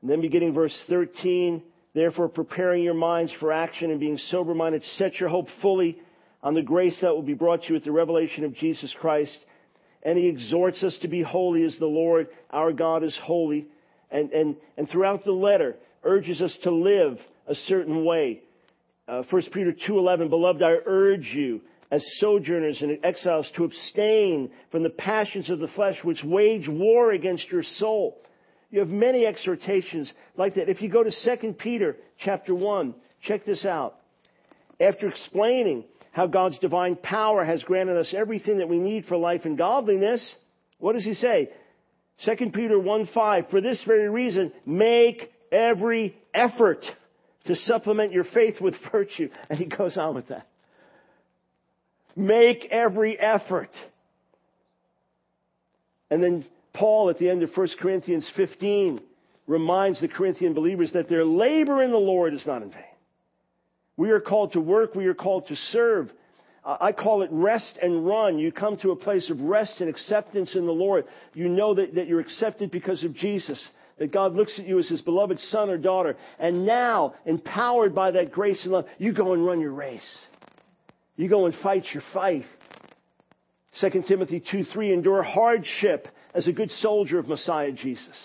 And then beginning verse 13, therefore preparing your minds for action and being sober minded, set your hope fully on the grace that will be brought to you at the revelation of Jesus Christ and he exhorts us to be holy as the Lord our God is holy. And, and, and throughout the letter, urges us to live a certain way. Uh, 1 Peter 2.11, Beloved, I urge you as sojourners and exiles to abstain from the passions of the flesh which wage war against your soul. You have many exhortations like that. If you go to 2 Peter chapter 1, check this out. After explaining how God's divine power has granted us everything that we need for life and godliness. What does he say? 2 Peter 1 5, for this very reason, make every effort to supplement your faith with virtue. (laughs) And he goes on with that. Make every effort. And then Paul at the end of 1 Corinthians 15 reminds the Corinthian believers that their labor in the Lord is not in vain. We are called to work. We are called to serve. I call it rest and run. You come to a place of rest and acceptance in the Lord. You know that, that you're accepted because of Jesus. That God looks at you as his beloved son or daughter. And now, empowered by that grace and love, you go and run your race. You go and fight your fight. 2 Timothy 2 3, endure hardship as a good soldier of Messiah Jesus.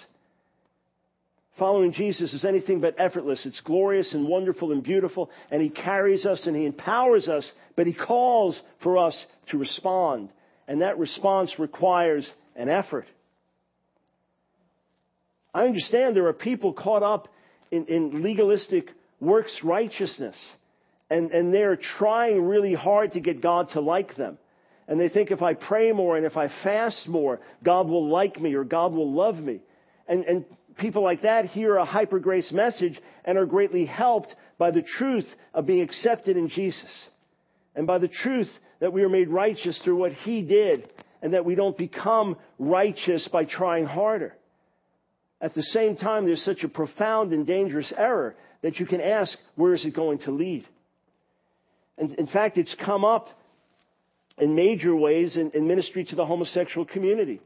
Following Jesus is anything but effortless. It's glorious and wonderful and beautiful, and He carries us and He empowers us, but He calls for us to respond. And that response requires an effort. I understand there are people caught up in, in legalistic works righteousness, and, and they're trying really hard to get God to like them. And they think if I pray more and if I fast more, God will like me or God will love me. And, and people like that hear a hyper grace message and are greatly helped by the truth of being accepted in Jesus. And by the truth that we are made righteous through what He did and that we don't become righteous by trying harder. At the same time, there's such a profound and dangerous error that you can ask, where is it going to lead? And in fact, it's come up in major ways in, in ministry to the homosexual community.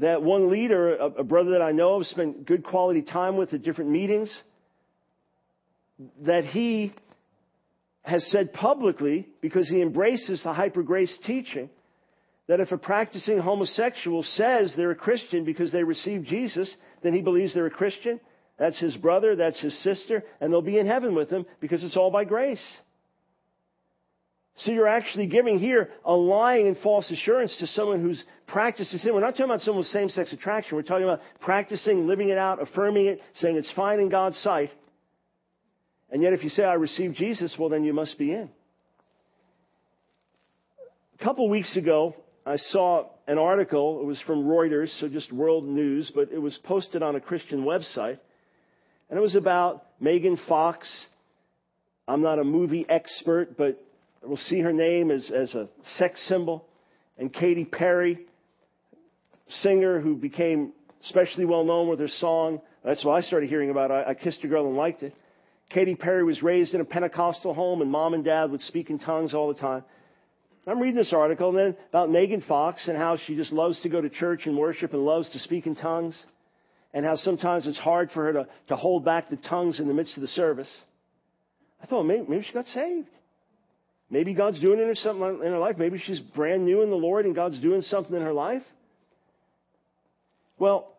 That one leader, a, a brother that I know of, spent good quality time with at different meetings, that he has said publicly, because he embraces the hyper grace teaching, that if a practicing homosexual says they're a Christian because they received Jesus, then he believes they're a Christian. That's his brother, that's his sister, and they'll be in heaven with him because it's all by grace. So you're actually giving here a lying and false assurance to someone who's practicing sin. We're not talking about someone with same sex attraction. We're talking about practicing, living it out, affirming it, saying it's fine in God's sight. And yet if you say, I received Jesus, well, then you must be in. A couple weeks ago, I saw an article. It was from Reuters, so just world news, but it was posted on a Christian website. And it was about Megan Fox. I'm not a movie expert, but We'll see her name as, as a sex symbol. And Katy Perry, singer who became especially well known with her song. That's what I started hearing about. I, I kissed a girl and liked it. Katy Perry was raised in a Pentecostal home, and mom and dad would speak in tongues all the time. I'm reading this article and then about Megan Fox and how she just loves to go to church and worship and loves to speak in tongues, and how sometimes it's hard for her to, to hold back the tongues in the midst of the service. I thought maybe, maybe she got saved. Maybe God's doing in something in her life. Maybe she's brand new in the Lord and God's doing something in her life. Well,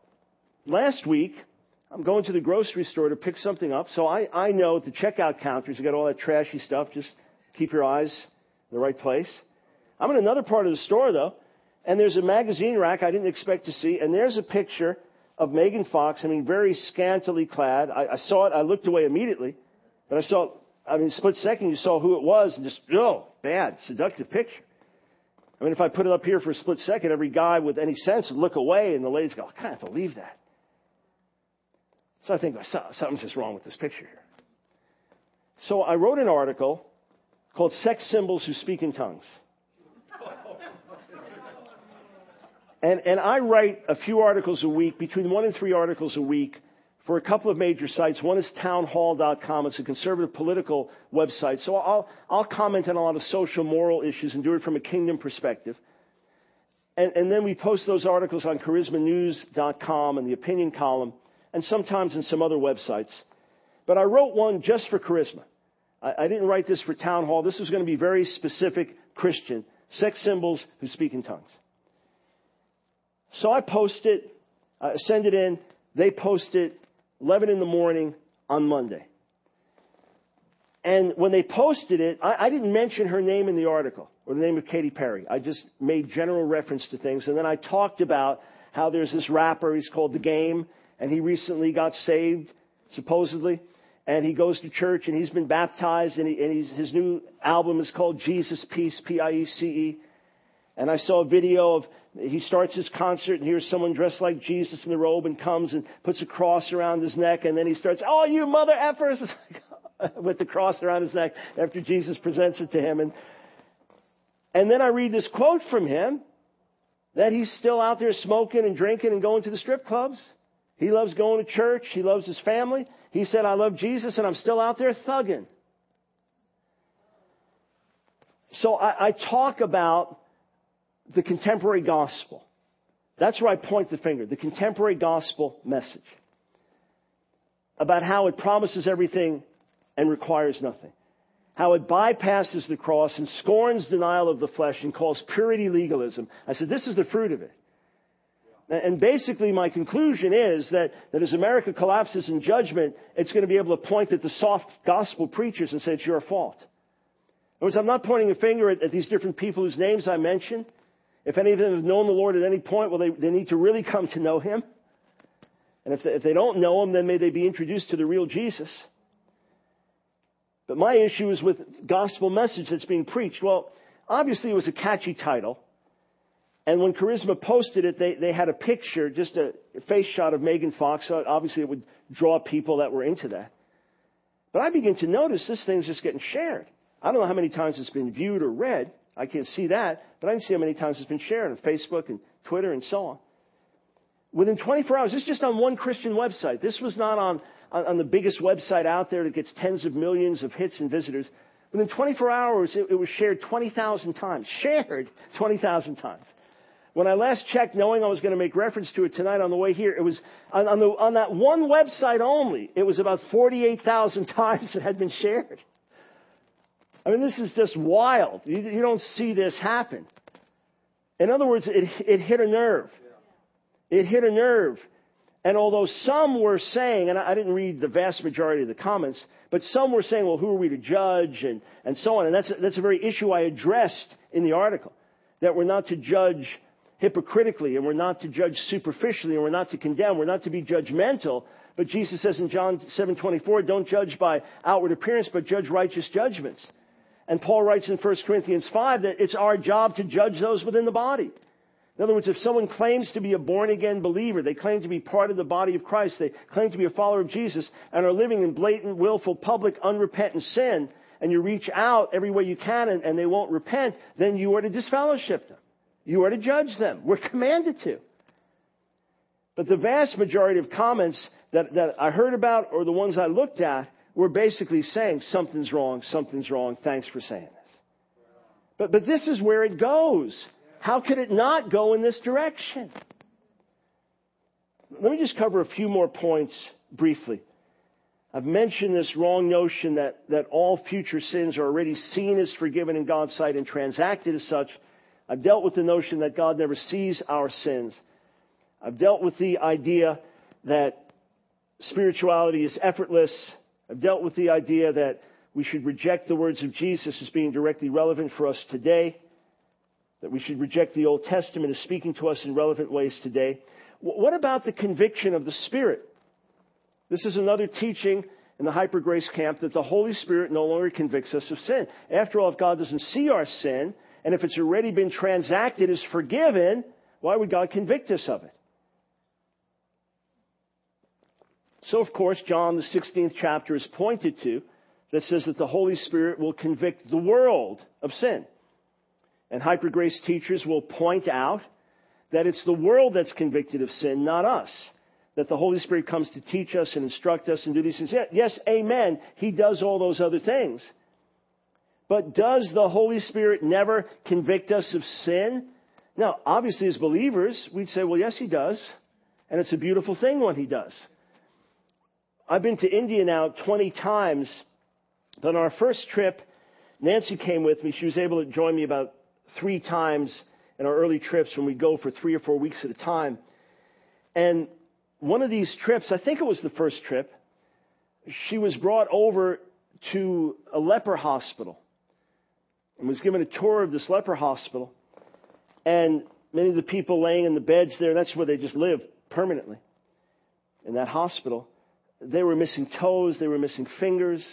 last week, I'm going to the grocery store to pick something up. So I, I know at the checkout counters, you got all that trashy stuff. Just keep your eyes in the right place. I'm in another part of the store though, and there's a magazine rack I didn't expect to see, and there's a picture of Megan Fox. I mean, very scantily clad. I, I saw it. I looked away immediately, but I saw I mean, split second, you saw who it was and just, oh, bad, seductive picture. I mean, if I put it up here for a split second, every guy with any sense would look away and the ladies go, I can't believe that. So I think something's just wrong with this picture here. So I wrote an article called Sex Symbols Who Speak in Tongues. and, and I write a few articles a week, between one and three articles a week for a couple of major sites. One is townhall.com. It's a conservative political website. So I'll, I'll comment on a lot of social, moral issues and do it from a kingdom perspective. And, and then we post those articles on charismanews.com and the opinion column and sometimes in some other websites. But I wrote one just for charisma. I, I didn't write this for town hall. This was going to be very specific Christian. Sex symbols who speak in tongues. So I post it, I send it in. They post it 11 in the morning on Monday. And when they posted it, I, I, didn't mention her name in the article or the name of Katy Perry. I just made general reference to things. And then I talked about how there's this rapper, he's called The Game, and he recently got saved, supposedly. And he goes to church and he's been baptized, and, he, and his new album is called Jesus Piece, P I E C E. And I saw a video of he starts his concert and here's someone dressed like Jesus in the robe and comes and puts a cross around his neck and then he starts, oh, you mother effers, (laughs) with the cross around his neck after Jesus presents it to him. And, and then I read this quote from him that he's still out there smoking and drinking and going to the strip clubs. He loves going to church. He loves his family. He said, I love Jesus and I'm still out there thugging. So I, I talk about the contemporary gospel. That's where I point the finger. The contemporary gospel message. About how it promises everything and requires nothing. How it bypasses the cross and scorns denial of the flesh and calls purity legalism. I said, this is the fruit of it. And basically, my conclusion is that, that as America collapses in judgment, it's going to be able to point at the soft gospel preachers and say it's your fault. In other words, I'm not pointing a finger at, at these different people whose names I mentioned. If any of them have known the Lord at any point, well, they, they need to really come to know Him. And if they, if they don't know Him, then may they be introduced to the real Jesus. But my issue is with gospel message that's being preached. Well, obviously it was a catchy title. And when Charisma posted it, they, they had a picture, just a face shot of Megan Fox. So obviously, it would draw people that were into that. But I begin to notice this thing's just getting shared. I don't know how many times it's been viewed or read. I can't see that, but I can see how many times it's been shared on Facebook and Twitter and so on. Within 24 hours, this is just on one Christian website. This was not on, on, on the biggest website out there that gets tens of millions of hits and visitors. Within 24 hours, it, it was shared 20,000 times. Shared (laughs) 20,000 times. When I last checked, knowing I was going to make reference to it tonight on the way here, it was on, on, the, on that one website only, it was about 48,000 (laughs) times it had been shared. I mean, this is just wild. You, you don't see this happen. In other words, it, it hit a nerve. It hit a nerve. And although some were saying, and I didn't read the vast majority of the comments, but some were saying, well, who are we to judge and, and so on. And that's, that's a very issue I addressed in the article. That we're not to judge hypocritically and we're not to judge superficially and we're not to condemn. We're not to be judgmental. But Jesus says in John 7:24, don't judge by outward appearance, but judge righteous judgments. And Paul writes in 1 Corinthians 5 that it's our job to judge those within the body. In other words, if someone claims to be a born again believer, they claim to be part of the body of Christ, they claim to be a follower of Jesus, and are living in blatant, willful, public, unrepentant sin, and you reach out every way you can and, and they won't repent, then you are to disfellowship them. You are to judge them. We're commanded to. But the vast majority of comments that, that I heard about or the ones I looked at were basically saying something's wrong, something's wrong, thanks for saying this. But, but this is where it goes. How could it not go in this direction? Let me just cover a few more points briefly. I've mentioned this wrong notion that, that all future sins are already seen as forgiven in God's sight and transacted as such. I've dealt with the notion that God never sees our sins. I've dealt with the idea that spirituality is effortless. I've dealt with the idea that we should reject the words of Jesus as being directly relevant for us today. That we should reject the Old Testament as speaking to us in relevant ways today. What about the conviction of the Spirit? This is another teaching in the hyper grace camp that the Holy Spirit no longer convicts us of sin. After all, if God doesn't see our sin, and if it's already been transacted as forgiven, why would God convict us of it? So, of course, John, the 16th chapter, is pointed to that says that the Holy Spirit will convict the world of sin. And hyper grace teachers will point out that it's the world that's convicted of sin, not us. That the Holy Spirit comes to teach us and instruct us and do these things. Yes, amen. He does all those other things. But does the Holy Spirit never convict us of sin? Now, obviously, as believers, we'd say, well, yes, He does. And it's a beautiful thing when He does. I've been to India now 20 times. But on our first trip, Nancy came with me. She was able to join me about three times in our early trips when we go for three or four weeks at a time. And one of these trips, I think it was the first trip, she was brought over to a leper hospital and was given a tour of this leper hospital. And many of the people laying in the beds there, that's where they just live permanently in that hospital. They were missing toes, they were missing fingers,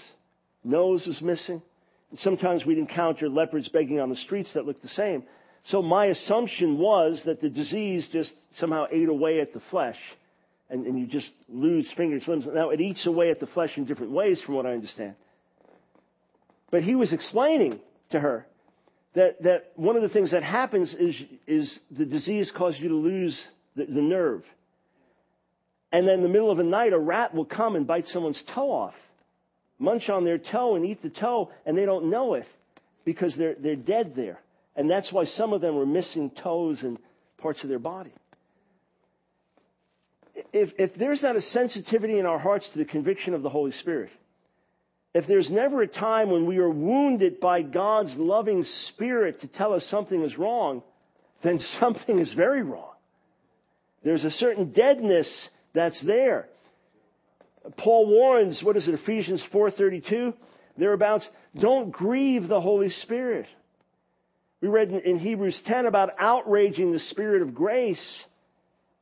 nose was missing. And sometimes we'd encounter leopards begging on the streets that looked the same. So my assumption was that the disease just somehow ate away at the flesh. And, and you just lose fingers, limbs. Now it eats away at the flesh in different ways from what I understand. But he was explaining to her that, that one of the things that happens is, is the disease causes you to lose the, the nerve. And then in the middle of the night, a rat will come and bite someone's toe off, munch on their toe and eat the toe, and they don't know it because they're, they're dead there. And that's why some of them were missing toes and parts of their body. If, if there's not a sensitivity in our hearts to the conviction of the Holy Spirit, if there's never a time when we are wounded by God's loving spirit to tell us something is wrong, then (laughs) something is very wrong. There's a certain deadness that's there. Paul warns, what is it, Ephesians 4.32? Thereabouts, don't grieve the Holy Spirit. We read in, Hebrews 10 about outraging the Spirit of grace.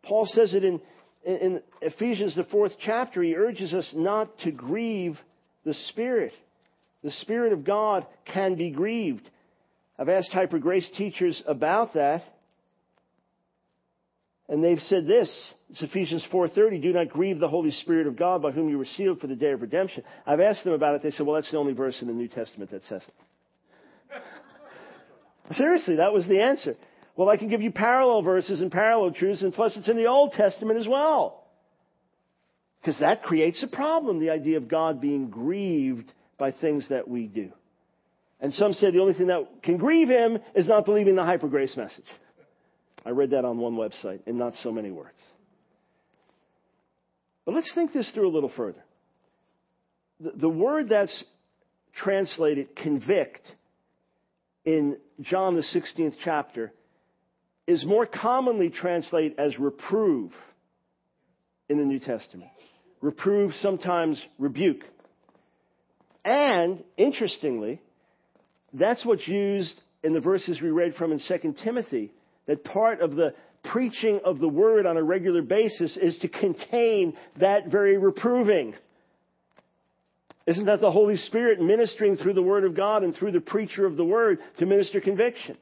Paul says it in, in Ephesians, the fourth chapter. He urges us not to grieve the Spirit. The Spirit of God can be grieved. I've asked Hyper Grace teachers about that. And they've said this, it's Ephesians 4.30, do not grieve the Holy Spirit of God by whom you were sealed for the day of redemption. I've asked them about it. They said, well, that's the only verse in the New Testament that says it. (laughs) Seriously, that was the answer. Well, I can give you parallel verses and parallel truths, and plus it's in the Old Testament as well. Because that creates a problem, the idea of God being grieved by things that we do. And some say the only thing that can grieve him is not believing the hyper grace message. I read that on one website in not so many words. But let's think this through a little further. The, the word that's translated convict in John the 16th chapter is more commonly translated as reprove in the New Testament. Reprove, sometimes rebuke. And, interestingly, that's what's used in the verses we read from in 2 Timothy that part of the preaching of the word on a regular basis is to contain that very reproving. Isn't that the Holy Spirit ministering through the Word of God and through the preacher of the Word to minister conviction?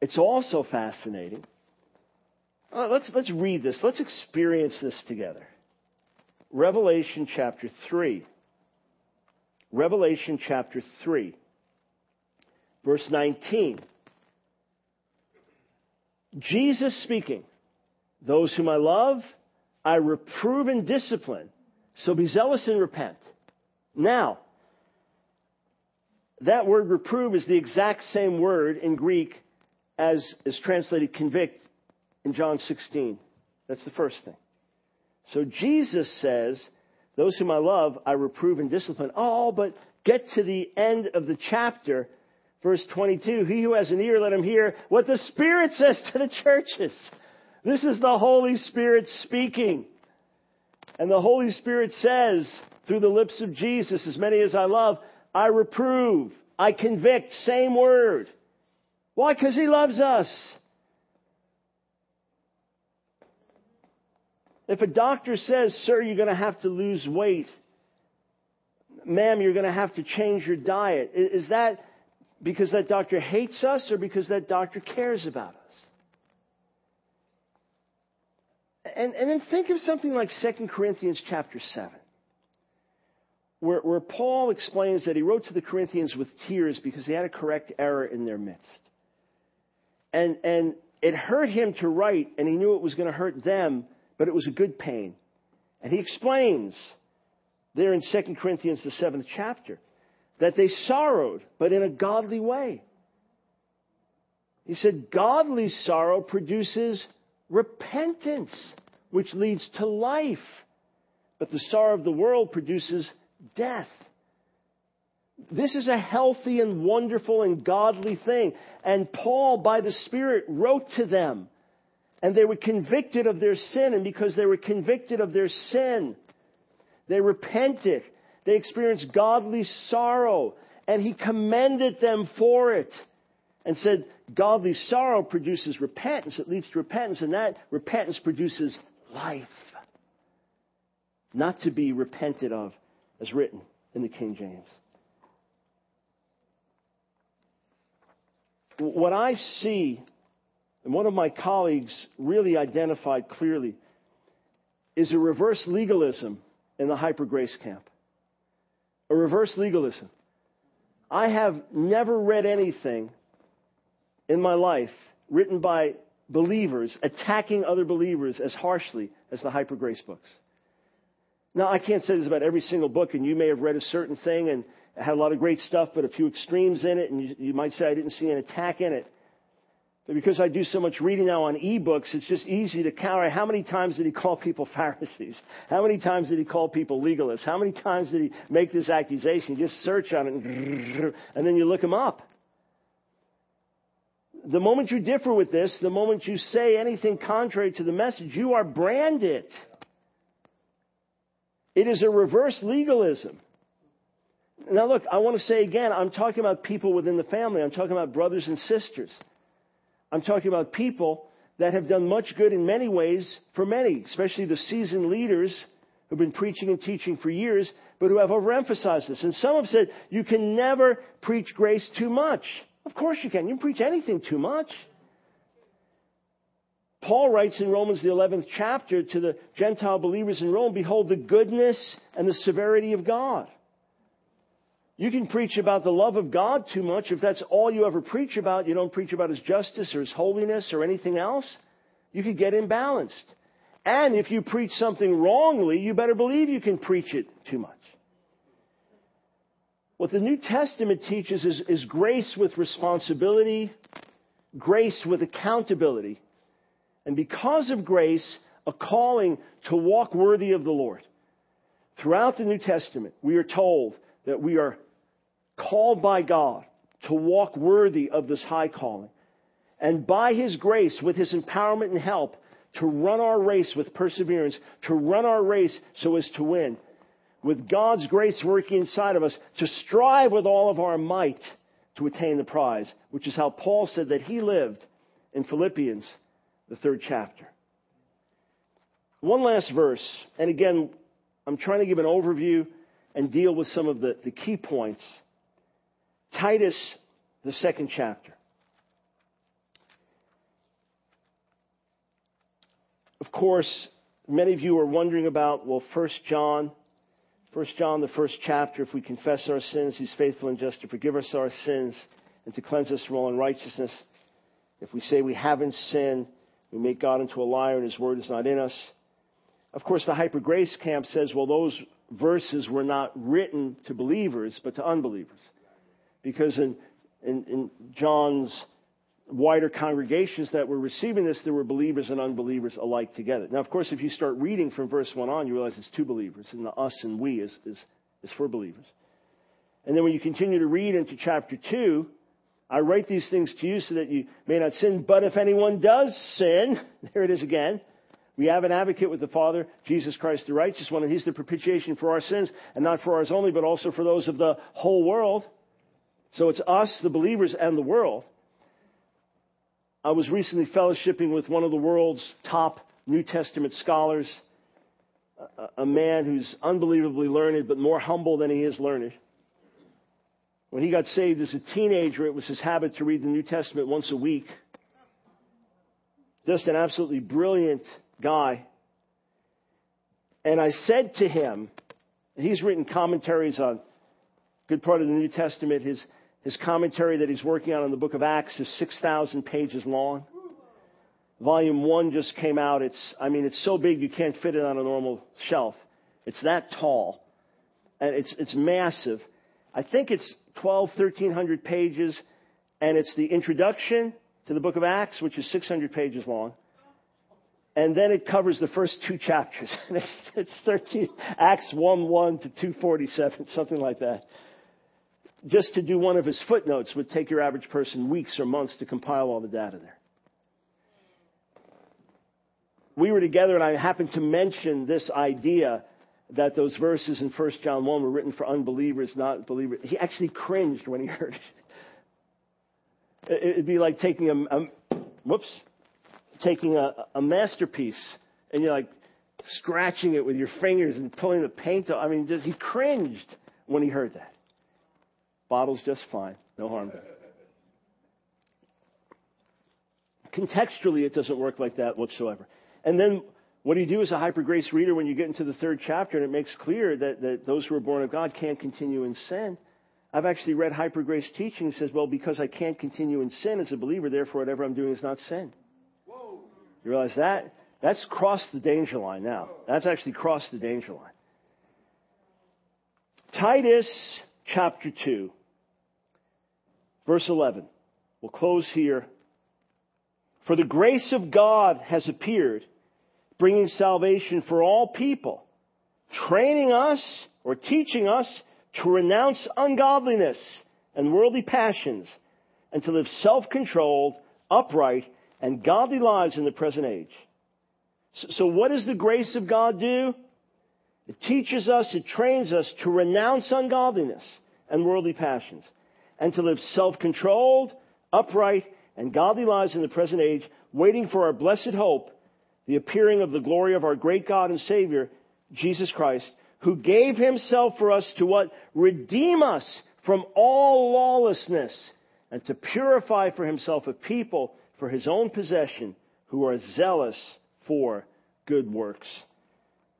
It's also fascinating. Uh, let's, let's read this. Let's experience this together. Revelation chapter 3. Revelation chapter 3, verse 19. Jesus speaking, Those whom I love, I reprove and discipline. So be zealous and repent. Now, that word reprove is the exact same word in Greek as is translated convict in John 16. That's the first thing. So Jesus says, Those whom I love, I reprove and discipline. Oh, but get to the end of the chapter Verse 22, he who has an ear, let him hear what the Spirit says to the churches. This is the Holy Spirit speaking. And the Holy Spirit says, through the lips of Jesus, as many as I love, I reprove, I convict, same word. Why? Because he loves us. If a doctor says, sir, you're going to have to lose weight, ma'am, you're going to have to change your diet, is that because that doctor hates us or because that doctor cares about us? And, and then think of something like 2 Corinthians chapter 7, where, where Paul explains that he wrote to the Corinthians with tears because he had a correct error in their midst. And, and it hurt him to write, and he knew it was going to hurt them, but it was a good pain. And he explains there in 2 Corinthians, the seventh chapter, that they sorrowed, but in a godly way. He said, godly sorrow produces repentance, which leads to life. But the sorrow of the world produces death. This is a healthy and wonderful and godly thing. And Paul, by the Spirit, wrote to them. And they were convicted of their sin. And because they were convicted of their sin, they repented they experienced godly sorrow, and he commended them for it and said, Godly sorrow produces repentance. It leads to repentance, and that repentance produces life. Not to be repented of, as written in the King James. What I see, and one of my colleagues really identified clearly, is a reverse legalism in the hyper grace camp a reverse legalism. I have never read anything in my life written by believers attacking other believers as harshly as the hyper grace books. Now, I can't say this about every single book, and you may have read a certain thing and had a lot of great stuff, but a few extremes in it, and you, you might say I didn't see an attack in it. But because I do so much reading now on ebooks, it's just easy to count. How many times did he call people Pharisees? How many times did he call people legalists? How many times did he make this accusation? You just search on it, (laughs) and then you look him up. the moment you differ with this, the moment you say anything contrary to the message, you are branded. It is a reverse legalism. Now, look, I want to say again, I'm talking about people within the family. I'm talking about brothers and sisters. I'm talking about people that have done much good in many ways for many, especially the seasoned leaders who've been preaching and teaching for years, but who have overemphasized this. And some have said, you can never preach grace too much. Of course you can. You can preach anything too much. Paul writes in Romans, the 11th chapter, to the Gentile believers in Rome, Behold the goodness and the severity of God. You can preach about the love of God too much. If that's all you ever preach about, you don't preach about His justice or His holiness or anything else, you could get imbalanced. And if you preach something wrongly, you better believe you can preach it too much. What the New Testament teaches is, is grace with responsibility, grace with accountability. And because of grace, a calling to walk worthy of the Lord. Throughout the New Testament, we are told that we are called by God to walk worthy of this high calling. And by His grace, with His empowerment and help, to run our race with perseverance, to run our race so as to win. With God's grace working inside of us, to strive with all of our might to attain the prize, which is how Paul said that he lived in Philippians, the third chapter. One last verse, and again, I'm trying to give an overview and deal with some of the, the key points Titus, the second chapter. Of course, many of you are wondering about, well, 1 John, 1 John, the first chapter, if we confess our sins, he's faithful and just to forgive us our sins and to cleanse us from all unrighteousness. If we say we haven't sinned, we make God into a liar and his word is not in us. Of course, the hyper grace camp says, well, those verses were not written to believers, but to unbelievers because in, in, in John's wider congregations that were receiving this, there were believers and unbelievers alike together. Now, of course, if you start reading from verse 1 on, you realize it's to believers, and the us and we is, is, is for believers. And then when you continue to read into chapter 2, I write these things to you so that you may not sin, but if anyone does sin, (laughs) there it is again. We have an advocate with the Father, Jesus Christ the righteous one, and he's the propitiation for our sins, and not for ours only, but also for those of the whole world. So it's us, the believers, and the world. I was recently fellowshipping with one of the world's top New Testament scholars, a man who's unbelievably learned, but more humble than he is learned. When he got saved as a teenager, it was his habit to read the New Testament once a week. Just an absolutely brilliant guy. And I said to him, he's written commentaries on a good part of the New Testament. His, his commentary that he's working on in the book of Acts is 6,000 pages long. Volume 1 just came out. It's, I mean, it's so big you can't fit it on a normal shelf. It's that tall. And it's, it's massive. I think it's 12, 1300 pages. And it's the introduction to the book of Acts, which is 600 pages long. And then it covers the first two chapters. (laughs) it's, it's 13, Acts 1, 1 to 247, something like that just to do one of his footnotes would take your average person weeks or months to compile all the data there. We were together and I happened to mention this idea that those verses in 1 John 1 were written for unbelievers, not believers. He actually cringed when he (laughs) heard it. It'd be like taking a, a whoops, taking a, a masterpiece and you're like scratching it with your fingers and pulling the paint off. I mean, he cringed when he heard that. Bottle's just fine. No harm done. Contextually, it doesn't work like that whatsoever. And then what do you do as a hyper grace reader when you get into the third chapter and it makes clear that, that those who are born of God can't continue in sin? I've actually read hyper grace teaching and says, well, because I can't continue in sin as a believer, therefore whatever I'm doing is not sin. Whoa. You realize that? That's crossed the danger line now. That's actually crossed the danger line. Titus chapter 2. Verse 11. We'll close here. For the grace of God has appeared, bringing salvation for all people, training us or teaching us to renounce ungodliness and worldly passions and to live self-controlled, upright, and godly lives in the present age. So, so what does the grace of God do? It teaches us, it trains us to renounce ungodliness and worldly passions and to live self-controlled, upright, and godly lives in the present age, waiting for our blessed hope, the appearing of the glory of our great God and Savior, Jesus Christ, who gave himself for us to what? Redeem us from all lawlessness and to purify for himself a people for his own possession who are zealous for good works.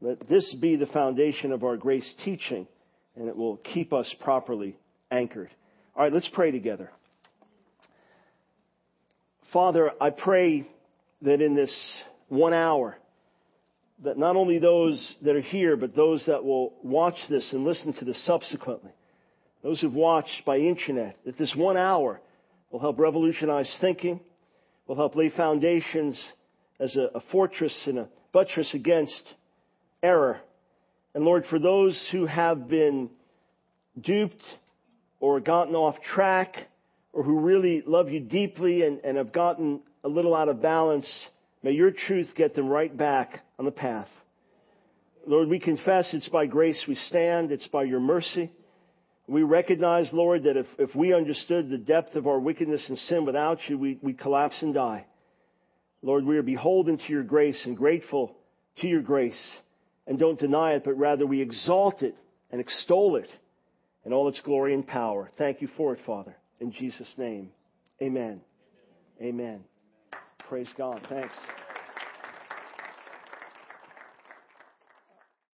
Let this be the foundation of our grace teaching, and it will keep us properly anchored. All right, let's pray together. Father, I pray that in this one hour, that not only those that are here, but those that will watch this and listen to this subsequently, those who've watched by internet, that this one hour will help revolutionize thinking, will help lay foundations as a, a fortress and a buttress against error. And Lord, for those who have been duped or gotten off track or who really love you deeply and, and have gotten a little out of balance, may your truth get them right back on the path. Lord, we confess it's by grace we stand, it's by your mercy. We recognize, Lord, that if, if we understood the depth of our wickedness and sin without you, we, we collapse and die. Lord, we are beholden to your grace and grateful to your grace and don't deny it, but rather we exalt it and extol it in all its glory and power. Thank you for it, Father. In Jesus' name, amen. Amen. Praise God. Thanks.